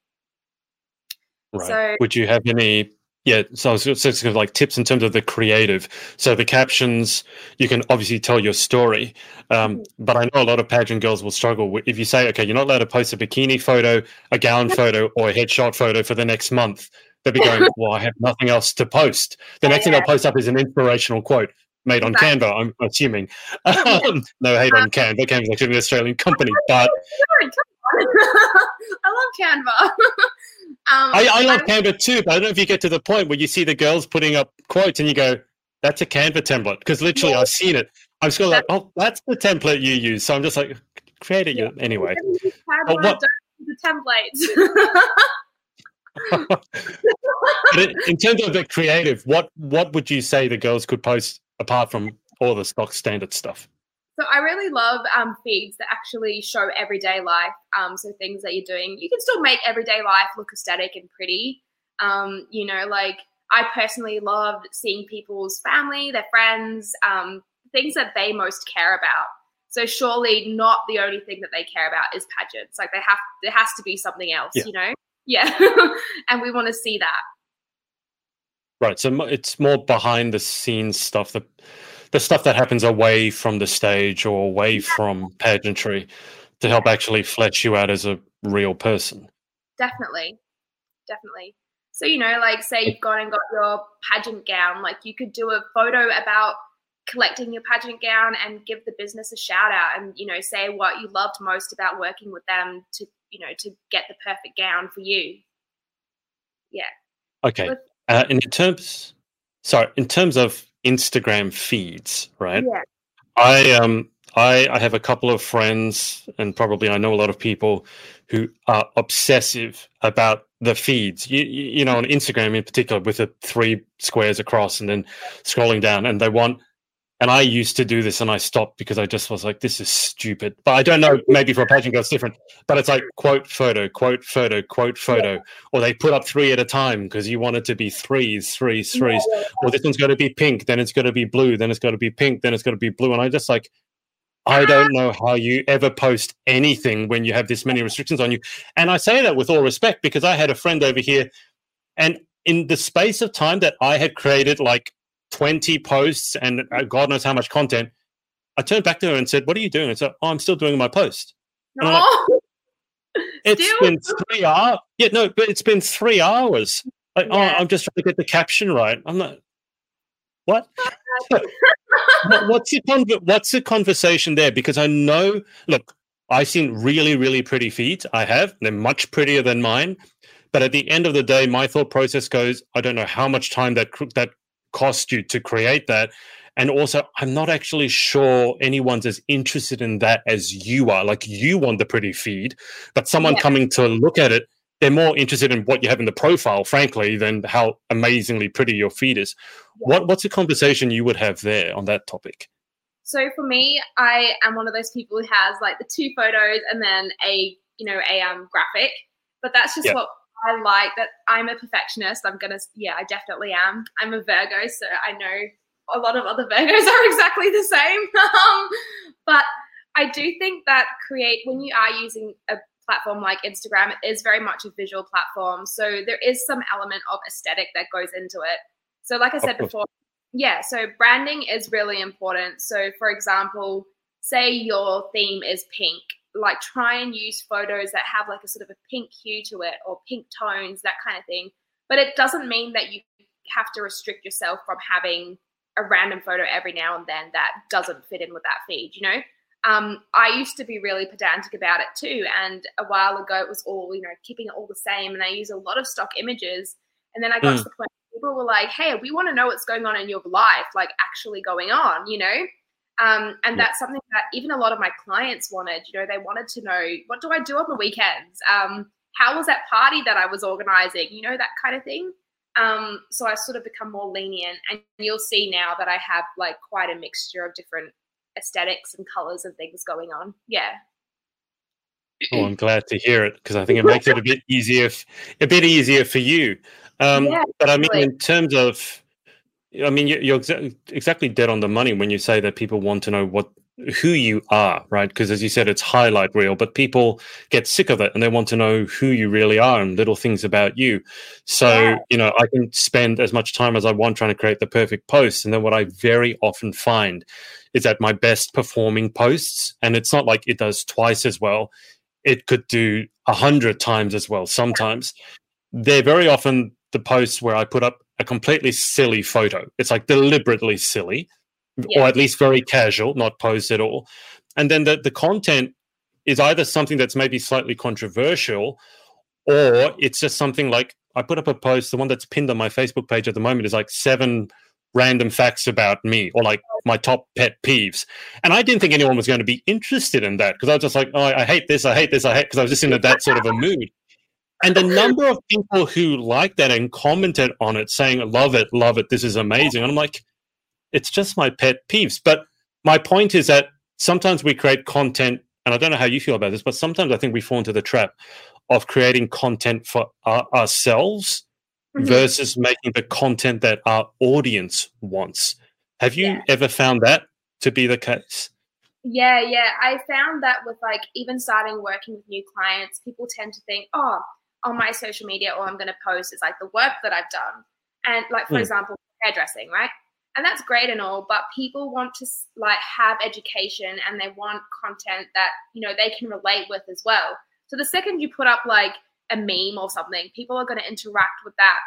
Right. So, Would you have any yeah, so I was just sort of like tips in terms of the creative. So the captions, you can obviously tell your story, um, mm-hmm. but I know a lot of pageant girls will struggle with, if you say, okay, you're not allowed to post a bikini photo, a gown photo, or a headshot photo for the next month. They'll be going, well, I have nothing else to post. The next thing they'll post up is an inspirational quote made on exactly. Canva, I'm assuming. Um, no hate on Canva. Canva's actually an Australian company, but. I love Canva. Um, I, I, love Canva too, but I don't know if you get to the point where you see the girls putting up quotes and you go, that's a Canva template. Because literally, yeah. I've seen it. I'm just like, oh, that's the template you use. So I'm just like, create it yeah. anyway. Canva, what, the templates. In terms of the creative, what what would you say the girls could post apart from all the stock standard stuff? So I really love um, feeds that actually show everyday life. Um, so things that you're doing, you can still make everyday life look aesthetic and pretty. Um, you know, like I personally love seeing people's family, their friends, um, things that they most care about. So surely not the only thing that they care about is pageants. Like they have, there has to be something else. Yeah. You know, yeah, and we want to see that. Right. So it's more behind the scenes stuff that the stuff that happens away from the stage or away from pageantry to help actually flesh you out as a real person. Definitely. Definitely. So, you know, like say you've gone and got your pageant gown, like you could do a photo about collecting your pageant gown and give the business a shout out and, you know, say what you loved most about working with them to, you know, to get the perfect gown for you. Yeah. Okay. Uh, in terms, sorry, in terms of Instagram feeds, right? Yeah. I um I I have a couple of friends and probably I know a lot of people who are obsessive about the feeds. You you know on Instagram in particular with the three squares across and then scrolling down and they want and I used to do this and I stopped because I just was like, this is stupid. But I don't know, maybe for a pageant girl it's different. But it's like quote photo, quote photo, quote photo. Yeah. Or they put up three at a time because you want it to be threes, threes, threes. Yeah, yeah. Or this one's going to be pink, then it's going to be blue, then it's going to be pink, then it's going to be blue. And I just like, I don't know how you ever post anything when you have this many restrictions on you. And I say that with all respect because I had a friend over here and in the space of time that I had created like 20 posts and uh, God knows how much content. I turned back to her and said, What are you doing? I said, Oh, I'm still doing my post. No. Like, it's still? been three hours. Yeah, no, but it's been three hours. Like, oh, yeah. oh, I'm just trying to get the caption right. I'm not. What? what's the con- what's the conversation there? Because I know. Look, I've seen really, really pretty feet. I have. They're much prettier than mine. But at the end of the day, my thought process goes: I don't know how much time that that cost you to create that. And also, I'm not actually sure anyone's as interested in that as you are. Like you want the pretty feed, but someone yeah. coming to look at it, they're more interested in what you have in the profile, frankly, than how amazingly pretty your feed is. Yeah. What what's a conversation you would have there on that topic? So for me, I am one of those people who has like the two photos and then a you know a um graphic, but that's just yeah. what I like that I'm a perfectionist. I'm gonna, yeah, I definitely am. I'm a Virgo, so I know a lot of other Virgos are exactly the same. um, but I do think that create when you are using a platform like Instagram, it is very much a visual platform. So there is some element of aesthetic that goes into it. So, like I said before, yeah, so branding is really important. So, for example, say your theme is pink, like try and use photos that have like a sort of a pink hue to it or pink tones, that kind of thing. But it doesn't mean that you have to restrict yourself from having a random photo every now and then that doesn't fit in with that feed, you know? Um, I used to be really pedantic about it too. And a while ago, it was all, you know, keeping it all the same. And I use a lot of stock images. And then I got mm. to the point people were like, hey, we want to know what's going on in your life, like actually going on, you know? Um, and that's something that even a lot of my clients wanted. You know, they wanted to know what do I do on the weekends? Um, how was that party that I was organizing? You know, that kind of thing. Um, so I sort of become more lenient, and you'll see now that I have like quite a mixture of different aesthetics and colors and things going on. Yeah. Oh, I'm glad to hear it because I think it makes it a bit easier, a bit easier for you. Um, yeah, but I mean, in terms of, I mean, you're exactly dead on the money when you say that people want to know what who you are, right? Because as you said, it's highlight reel, but people get sick of it and they want to know who you really are and little things about you. So, yeah. you know, I can spend as much time as I want trying to create the perfect post. And then what I very often find is that my best performing posts, and it's not like it does twice as well, it could do a hundred times as well sometimes. They're very often the posts where I put up a completely silly photo. It's like deliberately silly, yeah. or at least very casual, not posed at all. And then the, the content is either something that's maybe slightly controversial, or it's just something like I put up a post, the one that's pinned on my Facebook page at the moment is like seven random facts about me or like my top pet peeves. And I didn't think anyone was going to be interested in that because I was just like, oh, I hate this, I hate this, I hate because I was just in that sort of a mood. And the number of people who liked that and commented on it saying, love it, love it, this is amazing. And I'm like, it's just my pet peeves. But my point is that sometimes we create content, and I don't know how you feel about this, but sometimes I think we fall into the trap of creating content for our, ourselves mm-hmm. versus making the content that our audience wants. Have you yeah. ever found that to be the case? Yeah, yeah. I found that with like even starting working with new clients, people tend to think, oh, on my social media all I'm going to post is like the work that I've done. And like, for mm. example, hairdressing, right? And that's great and all, but people want to like have education and they want content that, you know, they can relate with as well. So the second you put up like a meme or something, people are going to interact with that,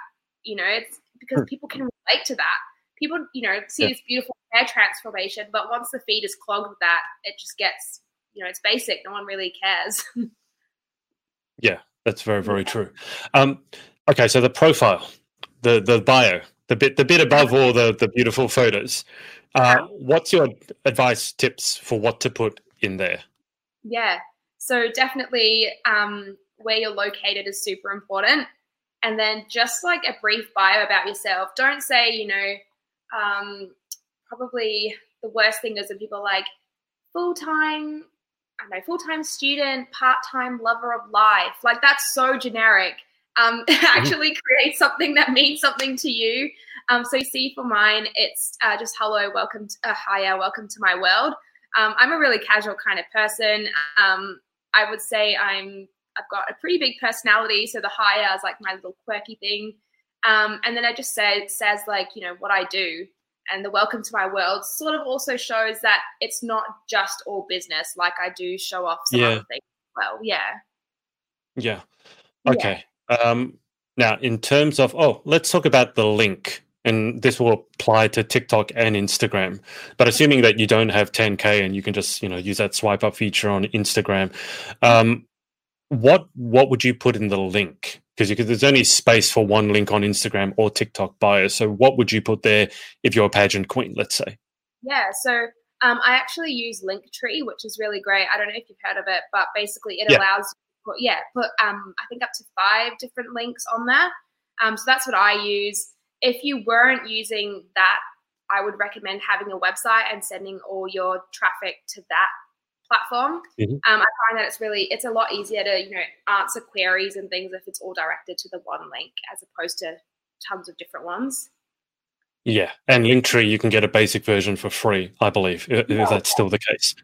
you know, it's because mm. people can relate to that. People, you know, see yeah. this beautiful hair transformation, but once the feed is clogged with that, it just gets, you know, it's basic. No one really cares. yeah, that's very, very true. Um, okay, so the profile, the the bio, the bit the bit above all the the beautiful photos. Uh, what's your advice, tips for what to put in there? Yeah, so definitely um, where you're located is super important, and then just like a brief bio about yourself. Don't say you know. Um, probably the worst thing is when people are like full time I know, full time student, part time lover of life. Like that's so generic. Um, mm-hmm. actually create something that means something to you. Um, so, you see, for mine, it's uh, just hello, welcome, to, uh, hiya, welcome to my world. Um, I'm a really casual kind of person. Um, I would say I'm I've got a pretty big personality, so the hiya is like my little quirky thing. Um, and then I just say says like you know what I do and the welcome to my world sort of also shows that it's not just all business. Like i do show off some yeah. other things well. Yeah. Yeah. Okay. Yeah. um now in terms of oh let's talk about the link and this will apply to tiktok and instagram. But assuming that you don't have 10k and you can just you know use that swipe up feature on instagram um what what would you put in the link because there's only space for one link on Instagram or TikTok bio. So what would you put there if you're a pageant queen, let's say? Yeah, so um, I actually use Linktree, which is really great. I don't know if you've heard of it, but basically it yeah. allows put, yeah, put um, I think up to five different links on there. Um, so that's what I use. If you weren't using that, I would recommend having a website and sending all your traffic to that platform. Mm-hmm. Um, I find that it's really it's a lot easier to you know answer queries and things if it's all directed to the one link as opposed to tons of different ones. Yeah, and Linktree you can get a basic version for free, I believe, if that's still the case.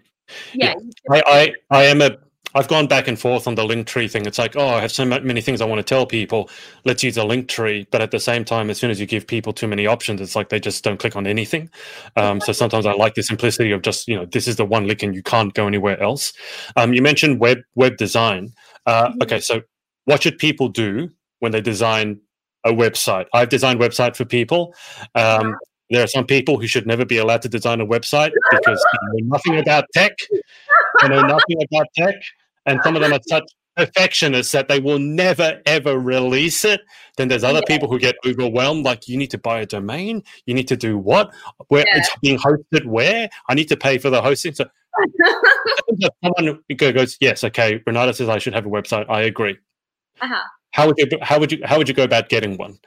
Yeah, yeah. I, I I am a I've gone back and forth on the link tree thing. It's like, oh, I have so many things I want to tell people. Let's use a link tree. But at the same time, as soon as you give people too many options, it's like they just don't click on anything. Um, so sometimes I like the simplicity of just, you know, this is the one link and you can't go anywhere else. Um, you mentioned web web design. Uh, mm-hmm. Okay, so what should people do when they design a website? I've designed website for people. Um, there are some people who should never be allowed to design a website because they know nothing about tech. They know nothing about tech and some of them are such perfectionists that they will never ever release it. Then there's other yeah. people who get overwhelmed, like you need to buy a domain, you need to do what, where yeah. it's being hosted, where I need to pay for the hosting. So someone goes, yes, okay. Renata says I should have a website. I agree. Uh-huh. How would you how would you how would you go about getting one?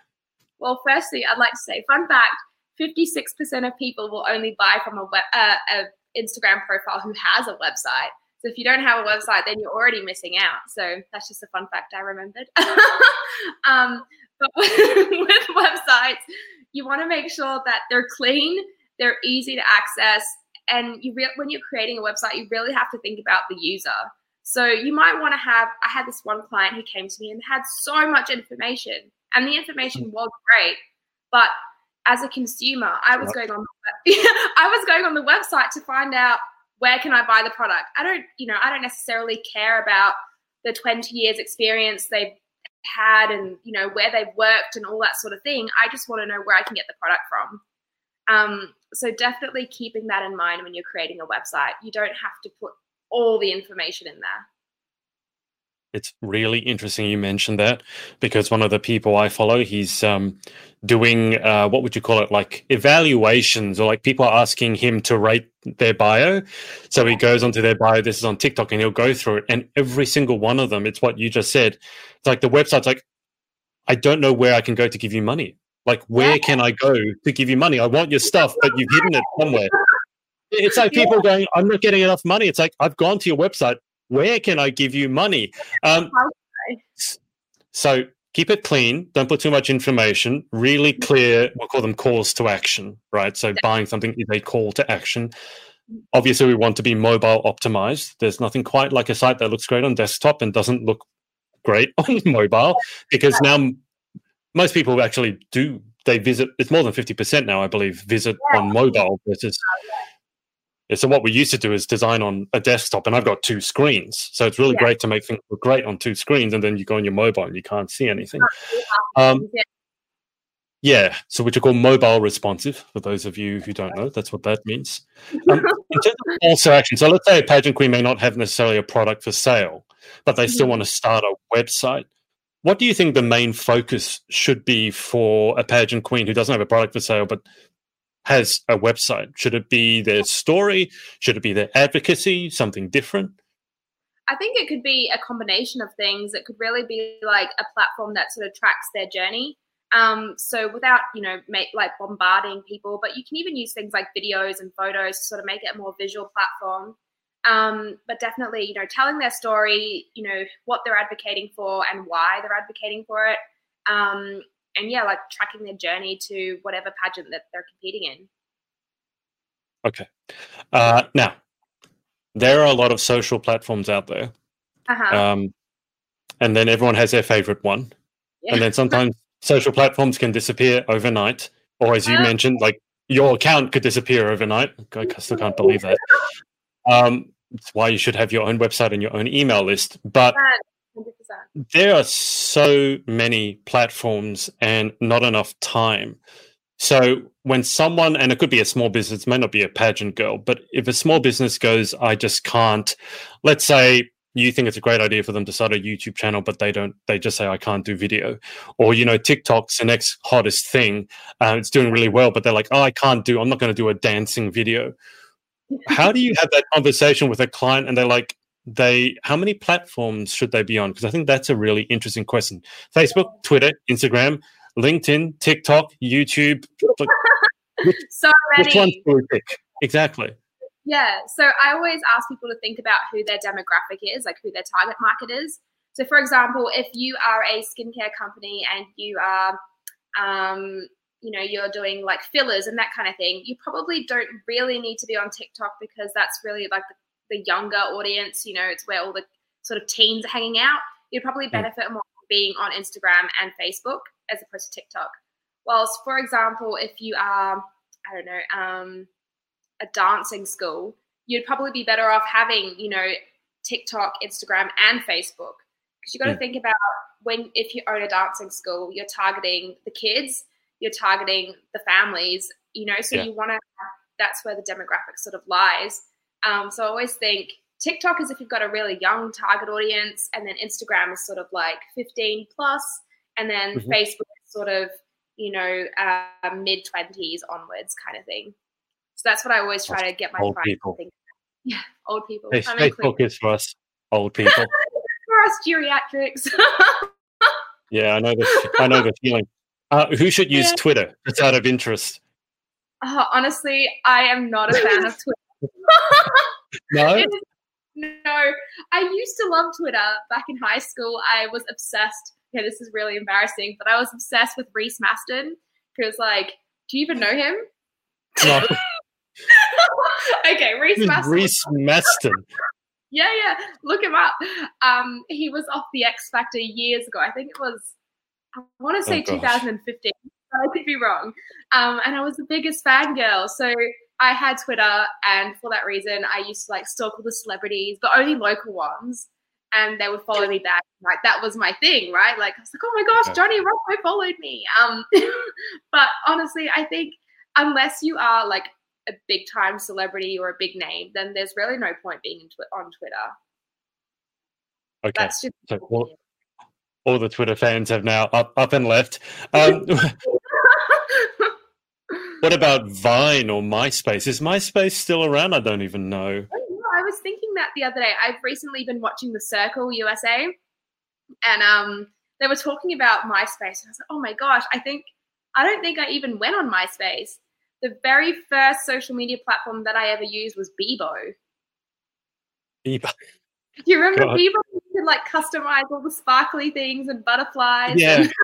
Well, firstly, I'd like to say, fun fact: fifty-six percent of people will only buy from a, web, uh, a Instagram profile who has a website. So if you don't have a website, then you're already missing out. So that's just a fun fact I remembered. um, but with, with websites, you want to make sure that they're clean, they're easy to access, and you re- when you're creating a website, you really have to think about the user. So you might want to have. I had this one client who came to me and had so much information, and the information hmm. was great, but as a consumer, I was going on. The, I was going on the website to find out where can I buy the product? I don't, you know, I don't necessarily care about the 20 years experience they've had and, you know, where they've worked and all that sort of thing. I just want to know where I can get the product from. Um, so definitely keeping that in mind when you're creating a website. You don't have to put all the information in there. It's really interesting you mentioned that because one of the people I follow, he's um, doing uh, what would you call it, like evaluations, or like people are asking him to rate their bio. So he goes onto their bio. This is on TikTok, and he'll go through it, and every single one of them, it's what you just said. It's like the website's like, I don't know where I can go to give you money. Like, where can I go to give you money? I want your stuff, but you've hidden it somewhere. It's like people going, I'm not getting enough money. It's like, I've gone to your website. Where can I give you money? Um, so keep it clean. Don't put too much information. Really mm-hmm. clear, we'll call them calls to action, right? So buying something is a call to action. Obviously, we want to be mobile optimized. There's nothing quite like a site that looks great on desktop and doesn't look great on mobile because now most people actually do they visit it's more than 50% now i believe visit on mobile versus oh, so what we used to do is design on a desktop, and I've got two screens. So it's really yeah. great to make things look great on two screens, and then you go on your mobile and you can't see anything. Um, yeah, so which are called mobile responsive. For those of you who don't know, that's what that means. Um, in terms of also action, so let's say a pageant queen may not have necessarily a product for sale, but they still mm-hmm. want to start a website. What do you think the main focus should be for a pageant queen who doesn't have a product for sale, but has a website? Should it be their story? Should it be their advocacy? Something different? I think it could be a combination of things. It could really be like a platform that sort of tracks their journey. Um, so without you know make like bombarding people, but you can even use things like videos and photos to sort of make it a more visual platform. Um, but definitely, you know, telling their story, you know, what they're advocating for and why they're advocating for it, um, and yeah, like tracking their journey to whatever pageant that they're competing in. Okay. Uh, now, there are a lot of social platforms out there. Uh-huh. Um, and then everyone has their favorite one. Yeah. And then sometimes social platforms can disappear overnight. Or as you uh, mentioned, like your account could disappear overnight. I still can't believe that. Um, it's why you should have your own website and your own email list. But 100%. There are so many platforms and not enough time. So when someone, and it could be a small business, may not be a pageant girl, but if a small business goes, I just can't, let's say you think it's a great idea for them to start a YouTube channel, but they don't, they just say, I can't do video. Or, you know, TikTok's the next hottest thing. Uh, it's doing really well, but they're like, oh, I can't do, I'm not going to do a dancing video. How do you have that conversation with a client and they're like, they how many platforms should they be on? Because I think that's a really interesting question. Facebook, Twitter, Instagram, LinkedIn, TikTok, YouTube. so many. Which one we pick? Exactly. Yeah. So I always ask people to think about who their demographic is, like who their target market is. So, for example, if you are a skincare company and you are, um, you know, you're doing like fillers and that kind of thing, you probably don't really need to be on TikTok because that's really like the, younger audience. You know, it's where all the sort of teens are hanging out. You'd probably benefit more from being on Instagram and Facebook as opposed to TikTok. Whilst, for example, if you are, I don't know, um, a dancing school, you'd probably be better off having, you know, TikTok, Instagram, and Facebook. Because you've got to hmm. think about when, if you own a dancing school, you're targeting the kids, you're targeting the families, you know, so yeah. you want to, that's where the demographic sort of lies. Um, so I always think TikTok is if you've got a really young target audience, and then Instagram is sort of like 15 plus, and then mm-hmm. Facebook is sort of, you know, uh, mid 20s onwards kind of thing. So that's what I always try to get my old people. Think. Yeah, old people. Hey, Facebook is for us old people. for us geriatrics. yeah, I know the I know the feeling. Uh, who should use yeah. Twitter? It's out of interest. Uh, honestly, I am not a fan of Twitter. no. no, I used to love Twitter back in high school. I was obsessed. Okay, this is really embarrassing, but I was obsessed with Reece Mastin because, like, do you even know him? No. okay, Reece Mastin. Reece Mastin. yeah, yeah. Look him up. Um, he was off the X Factor years ago. I think it was. I want to say oh, 2015. I could be wrong. Um, and I was the biggest fangirl. So I had Twitter, and for that reason, I used to like stalk all the celebrities, but only local ones. And they would follow me back. Like that was my thing, right? Like I was like, oh my gosh, Johnny Ruffo followed me. Um, but honestly, I think unless you are like a big time celebrity or a big name, then there's really no point being tw- on Twitter. Okay. That's just so all, all, the Twitter fans have now up up and left. Um, what about Vine or MySpace? Is MySpace still around? I don't even know. I was thinking that the other day. I've recently been watching The Circle USA, and um, they were talking about MySpace, and I was like, oh my gosh, I think I don't think I even went on MySpace the very first social media platform that I ever used was Bebo. Bebo. Do you remember God. Bebo? You could like customize all the sparkly things and butterflies. Yeah. And-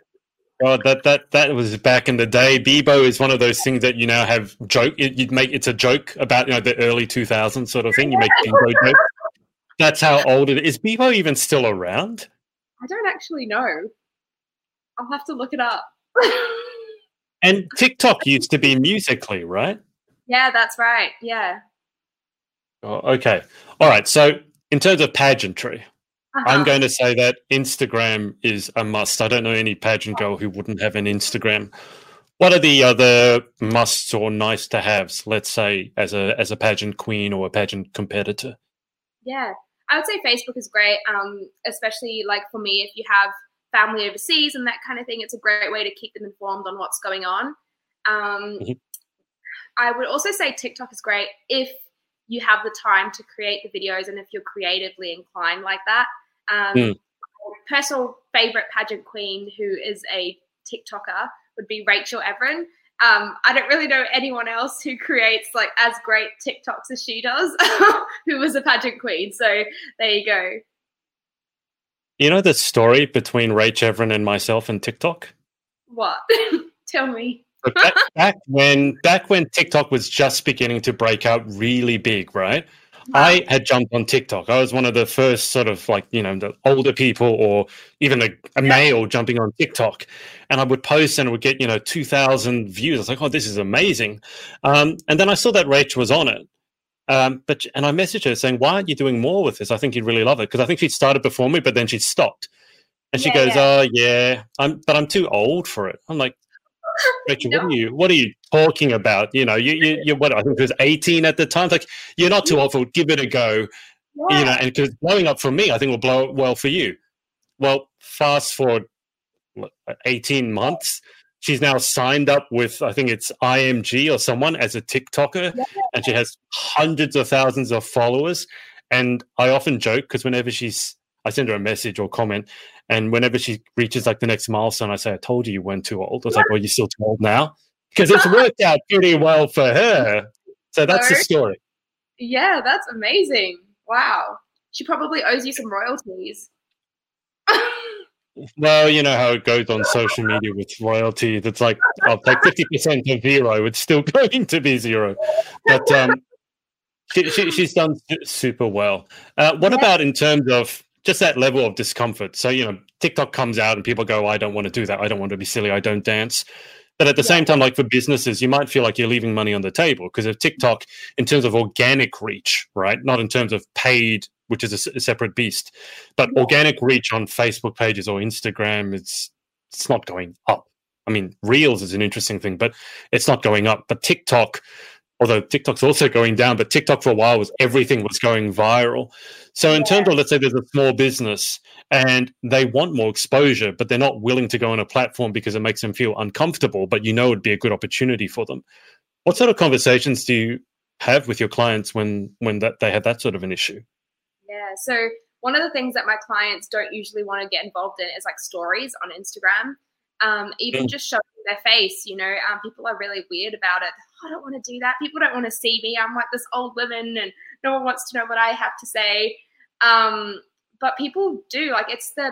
God, that that that was back in the day. Bebo is one of those things that you now have joke. You'd make it's a joke about you know the early 2000s sort of thing. You make Bebo jokes. That's how old it is. Bebo even still around? I don't actually know. I'll have to look it up. And TikTok used to be Musical.ly, right? Yeah, that's right. Yeah. Oh, okay. All right. So, in terms of pageantry, uh-huh. I'm going to say that Instagram is a must. I don't know any pageant girl who wouldn't have an Instagram. What are the other musts or nice to haves? Let's say as a as a pageant queen or a pageant competitor. Yeah, I would say Facebook is great, um, especially like for me if you have family overseas and that kind of thing. It's a great way to keep them informed on what's going on. Um, mm-hmm. I would also say TikTok is great if you have the time to create the videos and if you're creatively inclined like that. Um, mm. Personal favorite pageant queen who is a TikToker would be Rachel Evren. Um, I don't really know anyone else who creates like as great TikToks as she does, who was a pageant queen. So there you go. You know the story between Rach Evren and myself and TikTok? What? Tell me. back, back, when back when TikTok was just beginning to break out really big, right? I had jumped on TikTok. I was one of the first sort of like, you know, the older people or even a, a male jumping on TikTok. And I would post and it would get, you know, 2,000 views. I was like, oh, this is amazing. Um, and then I saw that Rach was on it. Um, but and I messaged her saying, "Why aren't you doing more with this? I think you'd really love it." Because I think she'd started before me, but then she stopped, and she yeah, goes, yeah. "Oh yeah, I'm, but I'm too old for it." I'm like, Rachel, no. what are you? What are you talking about? You know, you you you what? I think it was 18 at the time. Like, you're not too old for. Give it a go. Yeah. You know, and because blowing up for me, I think will blow up well for you. Well, fast forward 18 months she's now signed up with I think it's IMG or someone as a TikToker, yeah. and she has hundreds of thousands of followers. And I often joke because whenever she's, I send her a message or comment, and whenever she reaches like the next milestone, I say, "I told you you weren't too old." I was like, "Well, you're still too old now," because it's worked out pretty well for her. So that's the story. Yeah, that's amazing. Wow. She probably owes you some royalties. well, you know how it goes on social media with royalty. It's like I'll take fifty percent of zero. It's still going to be zero, but um, she, she, she's done super well. Uh, what yeah. about in terms of just that level of discomfort? So you know, TikTok comes out and people go, "I don't want to do that. I don't want to be silly. I don't dance." But at the yeah. same time, like for businesses, you might feel like you're leaving money on the table because of TikTok, in terms of organic reach, right? Not in terms of paid, which is a, a separate beast, but yeah. organic reach on Facebook pages or Instagram, it's it's not going up. I mean, Reels is an interesting thing, but it's not going up. But TikTok, although TikTok's also going down, but TikTok for a while was everything was going viral. So in yeah. terms of let's say there's a small business and they want more exposure, but they're not willing to go on a platform because it makes them feel uncomfortable, but you know it'd be a good opportunity for them. What sort of conversations do you have with your clients when when that they have that sort of an issue? Yeah. So one of the things that my clients don't usually want to get involved in is like stories on Instagram. Um, even mm. just showing their face, you know, um, people are really weird about it. I don't want to do that. People don't want to see me. I'm like this old woman and no one wants to know what I have to say. Um, but people do like it's the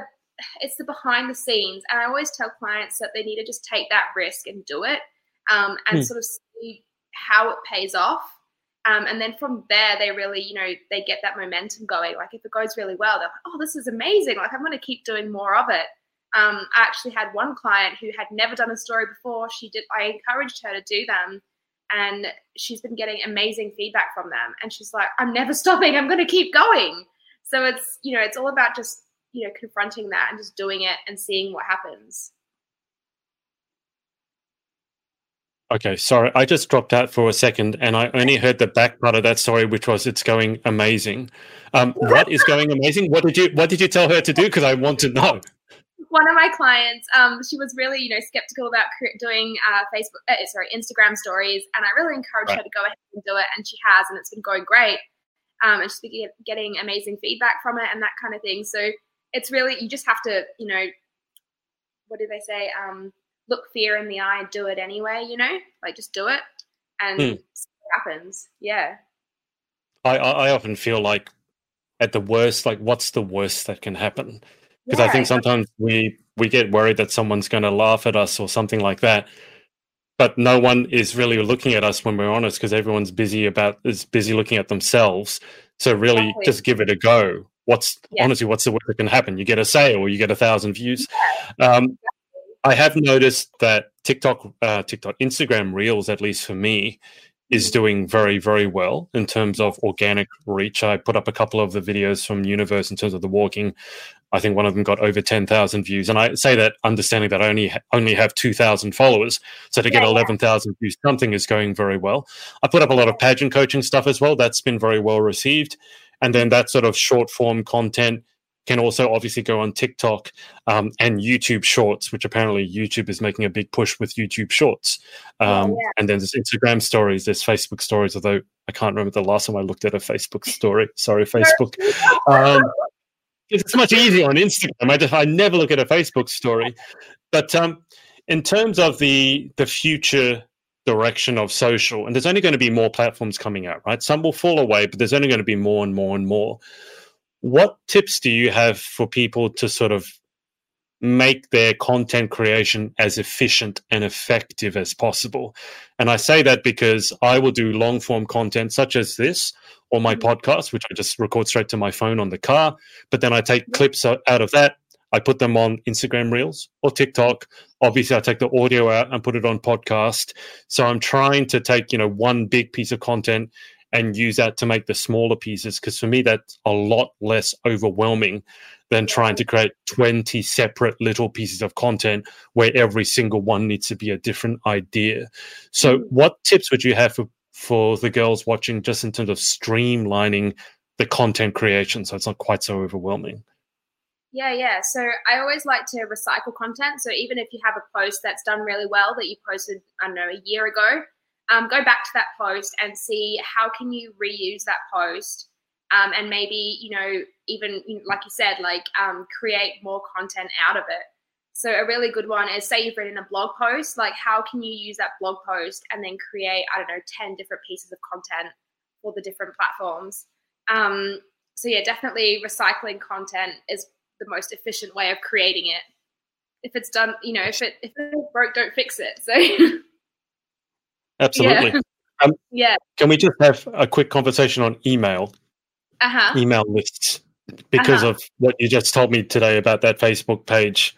it's the behind the scenes, and I always tell clients that they need to just take that risk and do it, um, and hmm. sort of see how it pays off. Um, and then from there, they really, you know, they get that momentum going. Like if it goes really well, they're like, oh, this is amazing. Like I'm going to keep doing more of it. Um, I actually had one client who had never done a story before. She did. I encouraged her to do them, and she's been getting amazing feedback from them. And she's like, I'm never stopping. I'm going to keep going. So it's, you know, it's all about just, you know, confronting that and just doing it and seeing what happens. Okay, sorry, I just dropped out for a second, and I only heard the back part of that story, which was it's going amazing. Um, what is going amazing? What did you What did you tell her to do? Because I want to know. One of my clients, um, she was really, you know, skeptical about doing uh, Facebook, uh, sorry, Instagram stories, and I really encouraged right. her to go ahead and do it, and she has, and it's been going great um, and just be getting amazing feedback from it and that kind of thing. So it's really you just have to, you know, what do they say? Um, look fear in the eye and do it anyway. You know, like just do it and hmm. see what happens. Yeah. I I often feel like at the worst, like what's the worst that can happen? Because yeah, I think sometimes we we get worried that someone's going to laugh at us or something like that but no one is really looking at us when we're honest because everyone's busy about is busy looking at themselves. So really, exactly. just give it a go. What's yeah. honestly, what's the worst that can happen? You get a sale, or you get a thousand views. Yeah. Um, I have noticed that TikTok, uh, TikTok, Instagram Reels, at least for me, is mm. doing very, very well in terms of organic reach. I put up a couple of the videos from Universe in terms of the walking I think one of them got over 10,000 views. And I say that understanding that I only, only have 2,000 followers. So to get yeah, 11,000 views, something is going very well. I put up a lot of pageant coaching stuff as well. That's been very well received. And then that sort of short form content can also obviously go on TikTok um, and YouTube Shorts, which apparently YouTube is making a big push with YouTube Shorts. Um, oh, yeah. And then there's Instagram stories, there's Facebook stories, although I can't remember the last time I looked at a Facebook story. Sorry, Facebook. Um, it's much easier on Instagram. I just I never look at a Facebook story. But um, in terms of the the future direction of social, and there's only going to be more platforms coming out, right? Some will fall away, but there's only going to be more and more and more. What tips do you have for people to sort of make their content creation as efficient and effective as possible? And I say that because I will do long form content such as this or my mm-hmm. podcast, which I just record straight to my phone on the car. But then I take clips out of that. I put them on Instagram Reels or TikTok. Obviously, I take the audio out and put it on podcast. So I'm trying to take, you know, one big piece of content and use that to make the smaller pieces. Because for me, that's a lot less overwhelming than trying to create 20 separate little pieces of content where every single one needs to be a different idea. So, mm-hmm. what tips would you have for for the girls watching just in terms of streamlining the content creation so it's not quite so overwhelming? Yeah, yeah. So I always like to recycle content. So even if you have a post that's done really well that you posted, I don't know, a year ago, um, go back to that post and see how can you reuse that post um, and maybe you know even like you said like um, create more content out of it so a really good one is say you've written a blog post, like how can you use that blog post and then create, I don't know, 10 different pieces of content for the different platforms. Um, so yeah, definitely recycling content is the most efficient way of creating it. If it's done, you know, if it if it's broke, don't fix it. So absolutely. Yeah. Um, yeah. Can we just have a quick conversation on email, Uh-huh. email lists, because Uh-huh. of what you just told me today about that Facebook page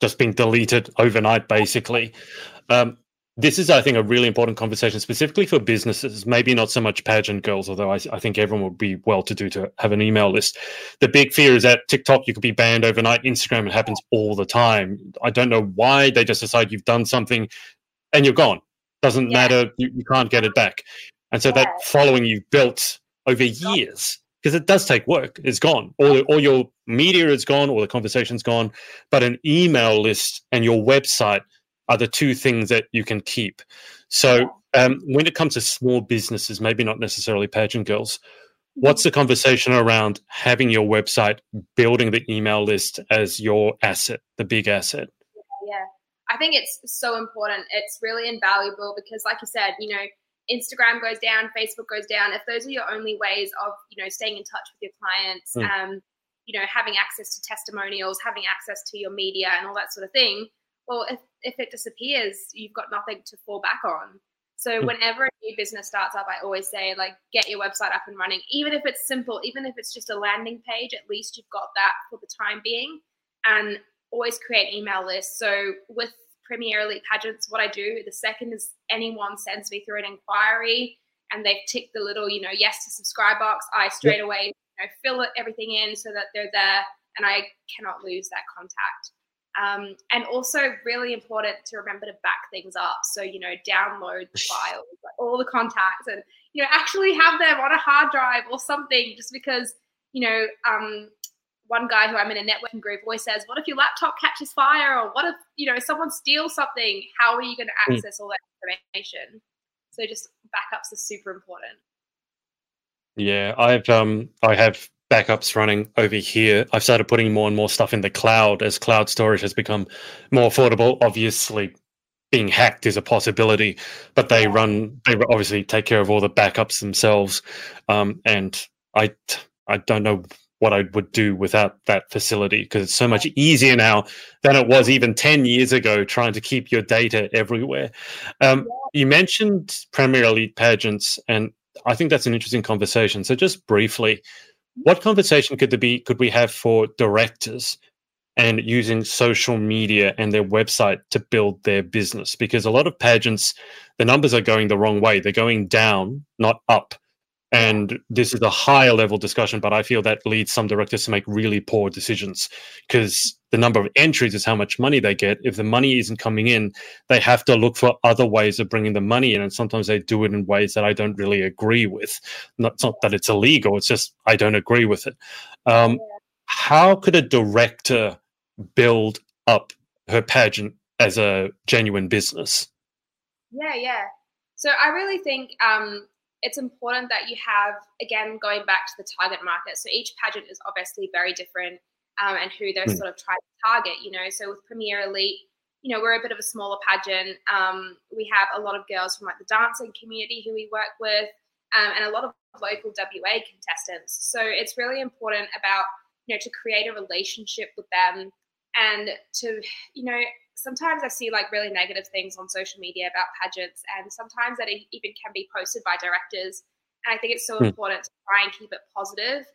just being deleted overnight, basically. Um, this is, I think, a really important conversation, specifically for businesses. Maybe not so much pageant girls, although I, I think everyone would be well to do to have an email list. The big fear is that TikTok, you could be banned overnight. Instagram, it happens all the time. I don't know why they just decide you've done something and you're gone. Doesn't Yeah. matter. You, you can't get it back. And so Yeah. that following you've built over years, because it does take work, is gone. All, all your media is gone, all the conversation's gone. But an email list and your website are the two things that you can keep. So um, when it comes to small businesses, maybe not necessarily pageant girls, what's the conversation around having your website, building the email list as your asset, the big asset? yeah i think it's so important. It's really invaluable because like you said you know instagram goes down facebook goes down. If those are your only ways of you know staying in touch with your clients Mm. um you know having access to testimonials having access to your media and all that sort of thing well if, if it disappears you've got nothing to fall back on. So Mm. whenever a new business starts up i always say like get your website up and running. Even if it's simple even if it's just a landing page at least you've got that for the time being. And always create email lists. So with Premier Elite pageants, what I do, the second is anyone sends me through an inquiry and they've ticked the little, you know, yes to subscribe box, I straight away you know, fill it, everything in so that they're there and I cannot lose that contact. Um, and also really important to remember to back things up. So, you know, download the files, like all the contacts and, you know, actually have them on a hard drive or something just because, you know, um, one guy who I'm in a networking group always says, "What if your laptop catches fire, or what if you know someone steals something? How are you going to Mm. access all that information?" So just backups are super important. Yeah, I've um I have backups running over here. I've started putting more and more stuff in the cloud as cloud storage has become more affordable. Obviously, being hacked is a possibility, but they Yeah. run they obviously take care of all the backups themselves. Um, and I I don't know what I would do without that facility because it's so much easier now than it was even 10 years ago trying to keep your data everywhere. Um, you mentioned Premier Elite pageants, and I think that's an interesting conversation. So, just briefly, what conversation could there be? Could we have for directors and using social media and their website to build their business? Because a lot of pageants, the numbers are going the wrong way. They're going down, not up. And this is a higher level discussion, but I feel that leads some directors to make really poor decisions because the number of entries is how much money they get. If the money isn't coming in, they have to look for other ways of bringing the money in. And sometimes they do it in ways that I don't really agree with. Not, not that it's illegal, it's just I don't agree with it. Um, how could a director build up her pageant as a genuine business? Yeah, yeah. So I really think um, it's important that you have, again, going back to the target market. So each pageant is obviously very different um, and who they're Mm. sort of trying to target, you know. So with Premier Elite, you know, we're a bit of a smaller pageant. Um, we have a lot of girls from like the dancing community who we work with um, and a lot of local WA contestants. So it's really important about, you know, to create a relationship with them and to, you know, sometimes I see like really negative things on social media about pageants, and sometimes that even can be posted by directors. And I think it's so Hmm. important to try and keep it positive.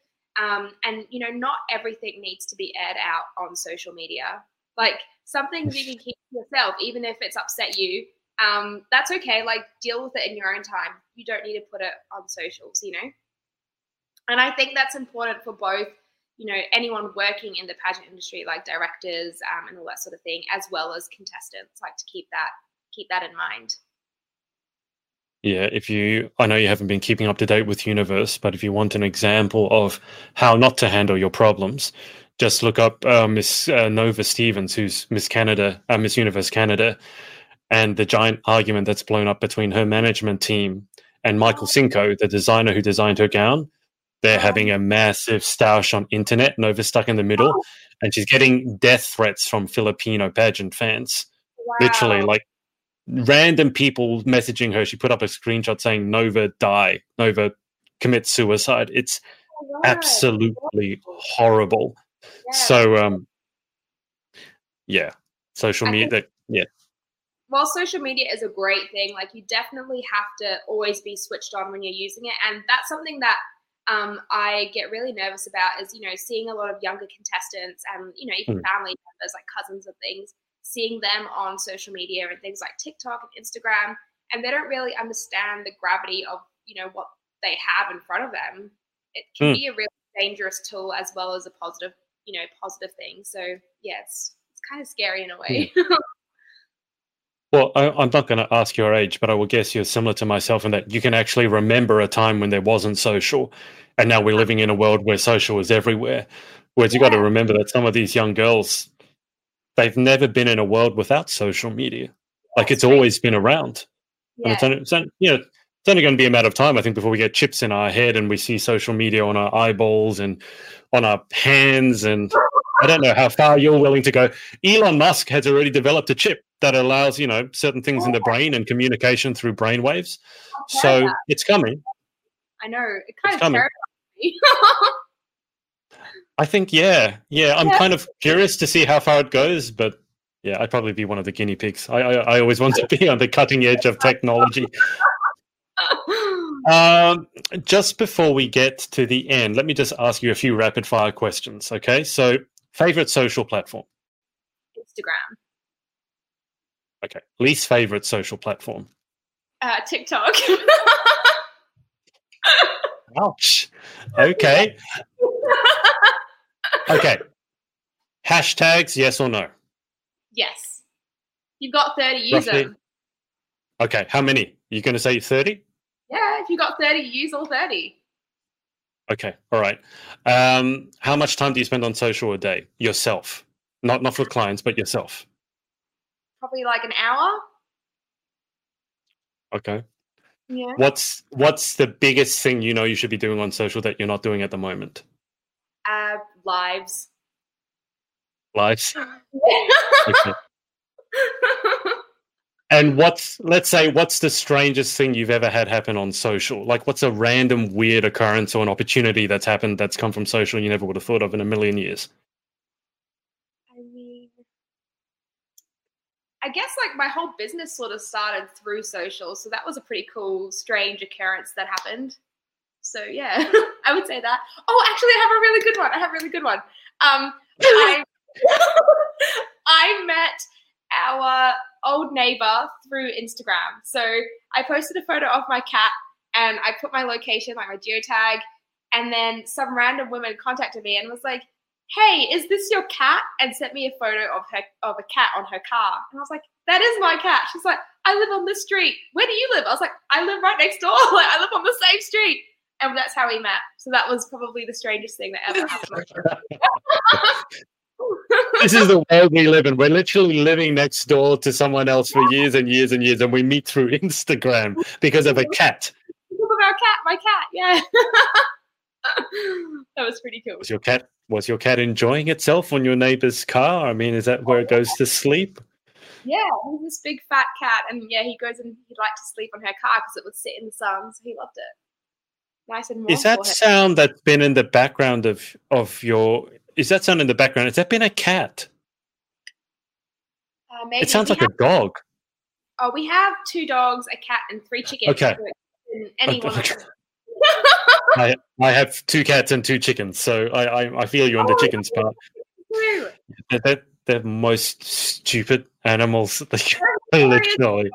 Um, and you know, not everything needs to be aired out on social media. Like some things you can keep to yourself, even if it's upset you. Um, that's okay. Like deal with it in your own time. You don't need to put it on socials, you know. And I think that's important for both you know anyone working in the pageant industry like directors um, and all that sort of thing as well as contestants like to keep that keep that in mind Yeah, if you, I know you haven't been keeping up to date with Universe, but if you want an example of how not to handle your problems, just look up uh, Miss uh, Nova Stevens, who's Miss Canada, uh, Miss Universe Canada, and the giant argument that's blown up between her management team and Michael Cinco, the designer who designed her gown. They're having a massive stoush on internet. Nova's stuck in the middle, and she's getting death threats from Filipino pageant fans. Literally, like random people messaging her. She put up a screenshot saying "Nova die, Nova commit suicide. It's oh, absolutely horrible. Yeah. So, um, yeah, social media. Yeah. While social media is a great thing, like you definitely have to always be switched on when you're using it, and that's something that um, I get really nervous about is you know seeing a lot of younger contestants and you know even mm. family members like cousins and things seeing them on social media and things like TikTok and Instagram, and they don't really understand the gravity of you know what they have in front of them. It can mm. be a really dangerous tool as well as a positive, you know, positive thing. So yeah, it's, it's kind of scary in a way. Well, I, am not going to ask your age, but I will guess you're similar to myself in that you can actually remember a time when there wasn't social, and now we're living in a world where social is everywhere. Whereas you've got to remember that some of these young girls, they've never been in a world without social media. Like it's always been around. Yeah. And it's only, it's only, you know, it's only going to be a matter of time, I think, before we get chips in our head and we see social media on our eyeballs and on our hands. And I don't know how far you're willing to go. Elon Musk has already developed a chip that allows, you know, certain things in the brain and communication through brain waves. So that. it's coming. I know. It kind it's of terrifies me. I think, yeah, yeah. I'm yeah. kind of curious to see how far it goes, but yeah, I'd probably be one of the guinea pigs. I, I, I always want to be on the cutting edge of technology. Um, just before we get to the end, let me just ask you a few rapid fire questions. Okay, so favorite social platform? Instagram. Okay, least favorite social platform? Uh, TikTok. Ouch. Okay. Okay. Hashtags, yes or no? Yes. You've got 30, use them. Okay, how many? You're you going to say 30? Yeah, if you got 30, use all 30. Okay, all right. Um, how much time do you spend on social a day yourself? Not not for clients, but yourself. Probably like an hour. Okay. Yeah. What's what's the biggest thing you know you should be doing on social that you're not doing at the moment? Uh, lives. Lives. okay. And what's let's say what's the strangest thing you've ever had happen on social? Like what's a random weird occurrence or an opportunity that's happened that's come from social you never would have thought of in a million years? I mean I guess like my whole business sort of started through social, so that was a pretty cool strange occurrence that happened. So yeah, I would say that. Oh, actually I have a really good one. I have a really good one. Um I I met our old neighbor through Instagram. So I posted a photo of my cat and I put my location, like my geotag, and then some random woman contacted me and was like, "Hey, is this your cat?" and sent me a photo of her of a cat on her car. And I was like, "That is my cat." She's like, "I live on this street. Where do you live?" I was like, "I live right next door. like I live on the same street." And that's how we met. So that was probably the strangest thing that ever happened. this is the world we live in. We're literally living next door to someone else for years and years and years, and we meet through Instagram because of a cat. Because of our cat, my cat, yeah. That was pretty cool. Was your cat was your cat enjoying itself on your neighbor's car? I mean, is that where it goes to sleep? Yeah, he's this big fat cat, and yeah, he goes and he'd like to sleep on her car because it would sit in the sun, so he loved it. Nice and warm. Is that sound that's been in the background of of your is that sound in the background? Has that been a cat? Uh, it sounds like have, a dog. Oh, we have two dogs, a cat, and three chickens. Okay. Anyone. Okay. I, I have two cats and two chickens, so I, I, I feel you on the oh, chickens part. They're, they're, they're most stupid animals. Literally.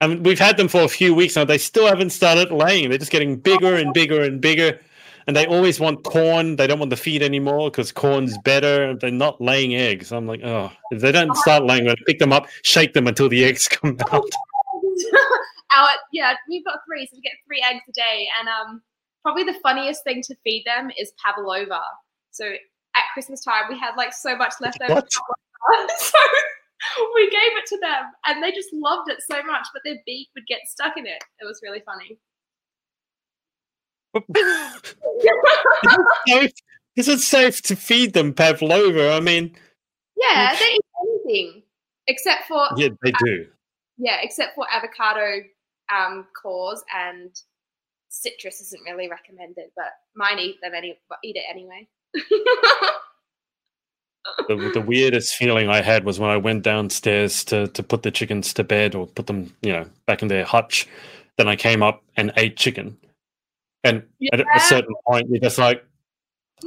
I mean, we've had them for a few weeks now. They still haven't started laying. They're just getting bigger and bigger and bigger and they always want corn. They don't want the feed anymore because corn's better. They're not laying eggs. I'm like, oh, if they don't start laying, I'm gonna pick them up, shake them until the eggs come out. Our, yeah, we've got three, so we get three eggs a day. And um, probably the funniest thing to feed them is pavlova. So at Christmas time, we had like so much left over. so we gave it to them, and they just loved it so much. But their beak would get stuck in it. It was really funny is, it safe, is it safe to feed them pavlova? I mean, yeah, they eat anything except for yeah, they do. yeah, except for avocado um, cores and citrus isn't really recommended, but mine eat them any eat it anyway. the, the weirdest feeling I had was when I went downstairs to to put the chickens to bed or put them, you know, back in their hutch. Then I came up and ate chicken, and yeah. at a certain point, you're just like,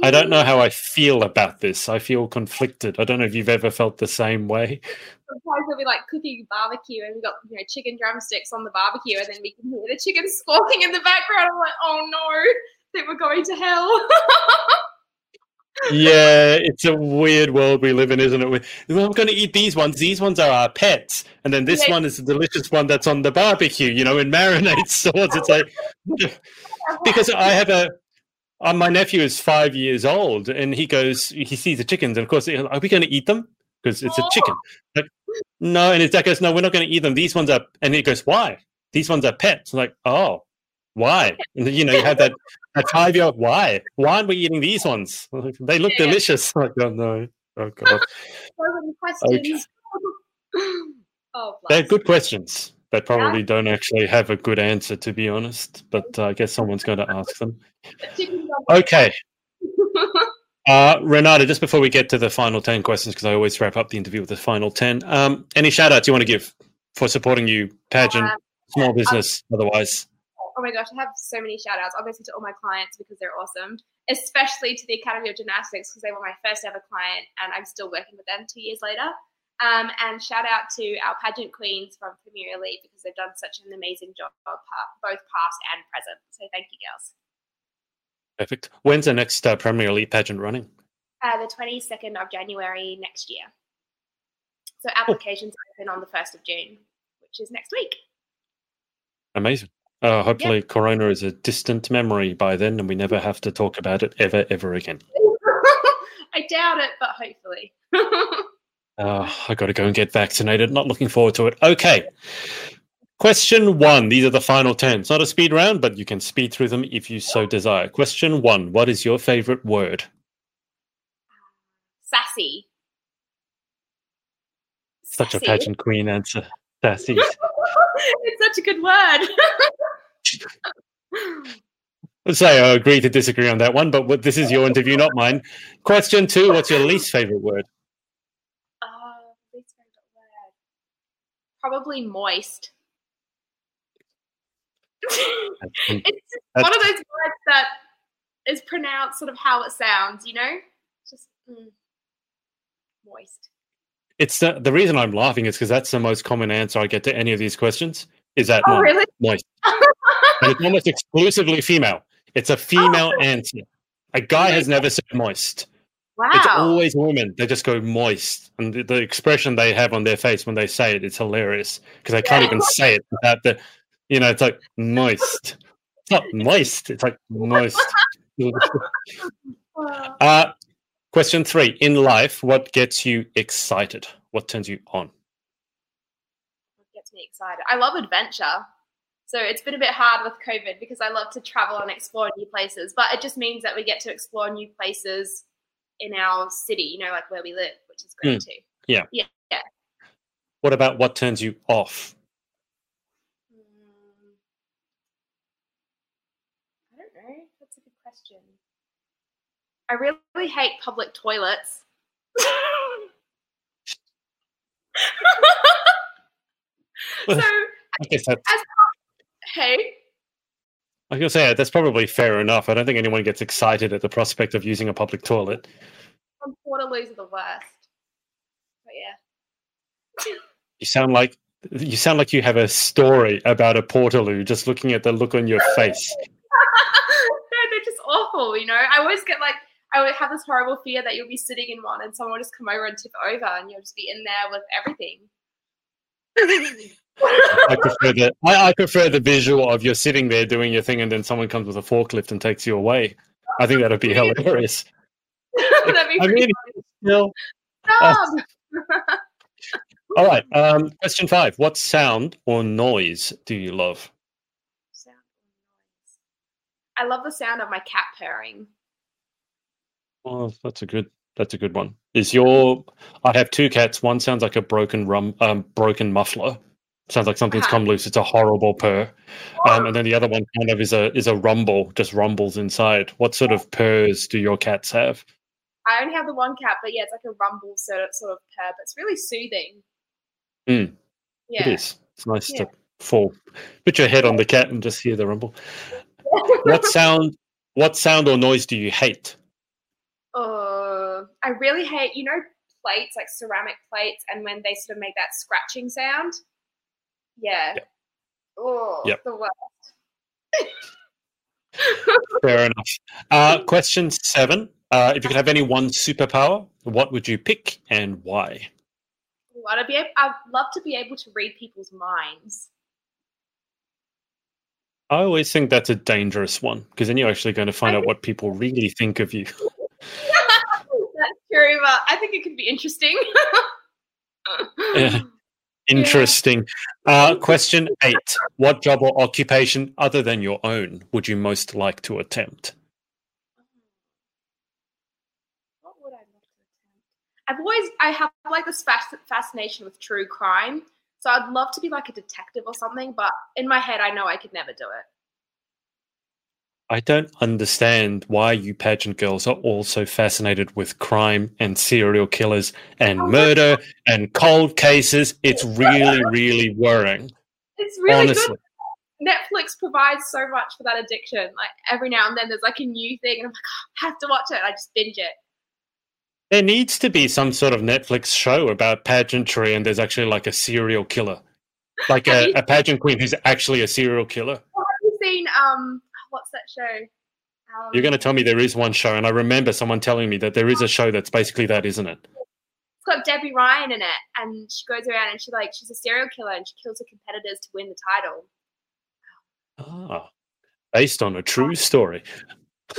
I don't know how I feel about this. I feel conflicted. I don't know if you've ever felt the same way. Sometimes we'll be like cooking barbecue and we've got you know chicken drumsticks on the barbecue and then we can hear the chicken squawking in the background. I'm like, oh no, I think we're going to hell. yeah, it's a weird world we live in, isn't it? Well, I'm going to eat these ones. These ones are our pets, and then this yeah. one is the delicious one that's on the barbecue. You know, in marinade sauce. It's like because I have a uh, my nephew is five years old, and he goes, he sees the chickens, and of course, are we going to eat them? Because it's a chicken. Like, no, and his dad goes, no, we're not going to eat them. These ones are, and he goes, why? These ones are pets. I'm like, oh, why? And, you know, you have that that five year old. Why? Why aren't we eating these ones? They look yeah. delicious. Like, oh no, oh god. questions. Okay. oh, they're good questions that probably don't actually have a good answer, to be honest. But uh, I guess someone's going to ask them. Okay. Uh, Renata, just before we get to the final 10 questions, because I always wrap up the interview with the final 10, um, any shout outs you want to give for supporting you, pageant, uh, small business, um, otherwise? Oh my gosh, I have so many shout outs, obviously to all my clients because they're awesome, especially to the Academy of Gymnastics because they were my first ever client and I'm still working with them two years later. Um, and shout out to our pageant queens from Premier Elite because they've done such an amazing job, both past and present. So thank you, girls. Perfect. When's the next uh, Premier Elite pageant running? Uh, the 22nd of January next year. So applications oh. open on the 1st of June, which is next week. Amazing. Uh, hopefully, yep. Corona is a distant memory by then, and we never have to talk about it ever, ever again. I doubt it, but hopefully. Oh, I got to go and get vaccinated. Not looking forward to it. Okay. Question one. These are the final 10. It's not a speed round, but you can speed through them if you so desire. Question one What is your favorite word? Sassy. Such Sassy. a pageant queen answer. Sassy. it's such a good word. Let's say I agree to disagree on that one, but this is your interview, not mine. Question two What's your least favorite word? Probably moist. it's one of those words that is pronounced sort of how it sounds, you know? Just mm, moist. It's the, the reason I'm laughing is because that's the most common answer I get to any of these questions. Is that oh, really? moist? and it's almost exclusively female. It's a female oh. answer. A guy has never said moist. Wow. It's always women. They just go moist. And the, the, expression they have on their face when they say it, it's hilarious because they can't even say it without the, you know, it's like moist. It's not moist. It's like moist. uh, question three. In life, what gets you excited? What turns you on? What gets me excited? I love adventure. So it's been a bit hard with COVID because I love to travel and explore new places. But it just means that we get to explore new places in our city, you know, like where we live, which is great mm. too. Yeah. Yeah. Yeah. What about what turns you off? Mm. I don't know. That's a good question. I really hate public toilets. so, I guess that's... As, hey, I was to say that's probably fair enough. I don't think anyone gets excited at the prospect of using a public toilet. Portaloos are the worst. But yeah. you sound like you sound like you have a story about a portaloo. Just looking at the look on your face. no, they're just awful. You know, I always get like I would have this horrible fear that you'll be sitting in one and someone will just come over and tip over, and you'll just be in there with everything. I prefer the I, I, prefer the visual of you're sitting there doing your thing and then someone comes with a forklift and takes you away. I think that'd be hilarious. that'd be I mean, still, uh, all right. Um, question five: What sound or noise do you love? Sound or noise. I love the sound of my cat purring. Oh, that's a good. That's a good one. Is your? I have two cats. One sounds like a broken rum, um, broken muffler Sounds like something's come loose. It's a horrible purr. Um, and then the other one kind of is a is a rumble, just rumbles inside. What sort of purrs do your cats have? I only have the one cat, but yeah, it's like a rumble sort of sort of purr, but it's really soothing. Mm, Yeah. It is. It's nice Yeah. to fall, put your head on the cat and just hear the rumble. What sound? What sound or noise do you hate? Uh, I really hate, you know, plates like ceramic plates, and when they sort of make that scratching sound. Yeah. Yep. Oh, Yep. the worst. Fair enough. Uh, question seven. Uh, if you could have any one superpower, what would you pick and why? Ooh, I'd be. ab- I'd love to be able to read people's minds. I always think that's a dangerous one because then you're actually going to find out what people really think of you. That's true, but I think it could be interesting. Yeah. Interesting. Uh, question eight. What job or occupation other than your own would you most like to attempt? What would I love to attempt? I've always, I have like this fascination with true crime. So I'd love to be like a detective or something, but in my head, I know I could never do it. I don't understand why you pageant girls are all so fascinated with crime and serial killers and Oh murder and cold cases. It's really, really worrying. It's really honestly. good. Netflix provides so much for that addiction. Like every now and then, there's like a new thing, and I'm like, "Oh, I have to watch it. I just binge it. There needs to be some sort of Netflix show about pageantry and there's actually like a serial killer. Like a, a pageant queen who's actually a serial killer. Oh, have you seen um? What's that show? Um, You're going to tell me there is one show, and I remember someone telling me that there is a show that's basically that, isn't it? It's got Debby Ryan in it, and she goes around and she like she's a serial killer and she kills her competitors to win the title. Ah, based on a true story.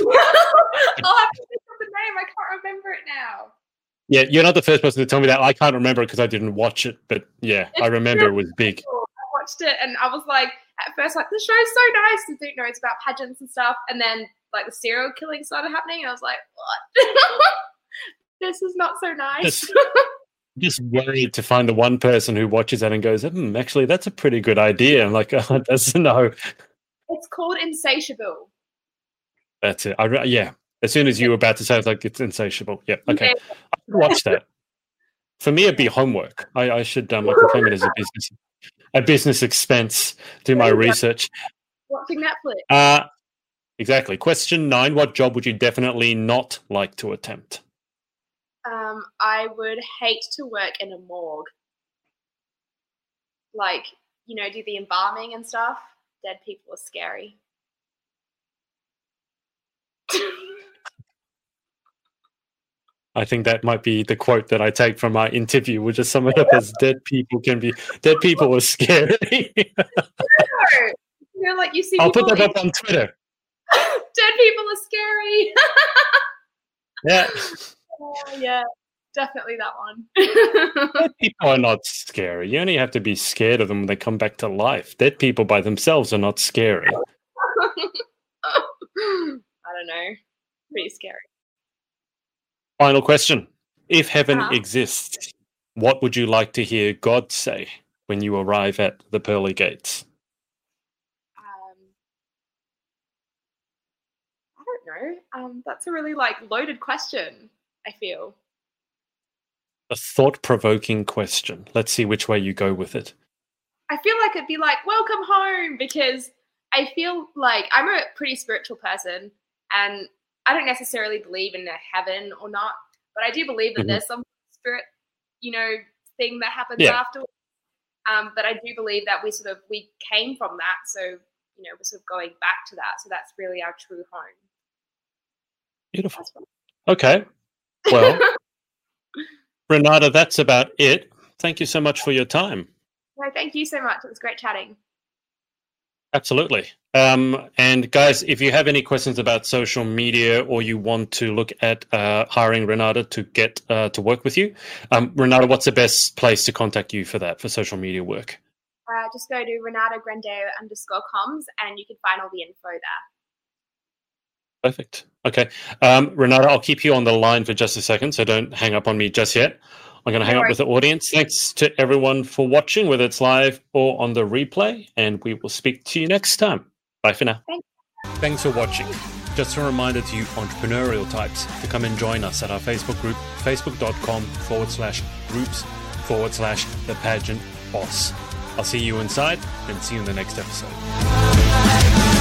oh, I'll have to think of the name. I can't remember it now. Yeah, you're not the first person to tell me that. I can't remember it because I didn't watch it, but yeah, I It's remember it was big. I watched it and I was like, at first, like the show's so nice and think no, it's about pageants and stuff, and then like the serial killing started happening, and I was like, what? this is not so nice. Just- Just worried to find the one person who watches that and goes, hmm, actually, that's a pretty good idea. I'm like, oh, that's no, it's called Insatiable. that's it. I re- yeah. As soon as you were about to say, it's like it's insatiable. Yeah, okay. Yeah. I should watch that. For me, it'd be homework. I, I should um, I can claim it as a business, a business expense. Do my There you go. research. Watching Netflix. Uh exactly. Question nine: What job would you definitely not like to attempt? Um, I would hate to work in a morgue. Like, you know, do the embalming and stuff. Dead people are scary. I think that might be the quote that I take from my interview, which is sum it up as "Dead people can be dead people are scary." you know, like you see I'll put that up on Twitter. dead people are scary. Yeah, Oh, yeah, definitely that one. dead people are not scary. You only have to be scared of them when they come back to life. Dead people by themselves are not scary. I don't know. Pretty scary. Final question: If heaven Uh-huh. exists, what would you like to hear God say when you arrive at the pearly gates? Um, I don't know. Um, that's a really like loaded question. I feel. A thought-provoking question. Let's see which way you go with it. I feel like it'd be like welcome home because I feel like I'm a pretty spiritual person and I don't necessarily believe in a heaven or not, but I do believe that Mhm. there's some spirit, you know, thing that happens Yeah. afterwards. Um, but I do believe that we sort of we came from that, so you know we're sort of going back to that. So that's really our true home. Beautiful. Okay. Well, Renata, that's about it. Thank you so much for your time. No, thank you so much. It was great chatting. Absolutely. Um, and guys, if you have any questions about social media or you want to look at uh, hiring Renata to get uh, to work with you, um, Renata, what's the best place to contact you for that for social media work? Uh, just go to Renata Grandao underscore comms and you can find all the info there. Perfect. Okay. Um, Renata, I'll keep you on the line for just a second, so don't hang up on me just yet. I'm going to hang up with the audience. Thanks to everyone for watching, whether it's live or on the replay, and we will speak to you next time. Bye for now. Thanks. Thanks for watching. Just a reminder to you entrepreneurial types to come and join us at our Facebook group, facebook.com forward slash groups forward slash the pageant boss. I'll see you inside and see you in the next episode.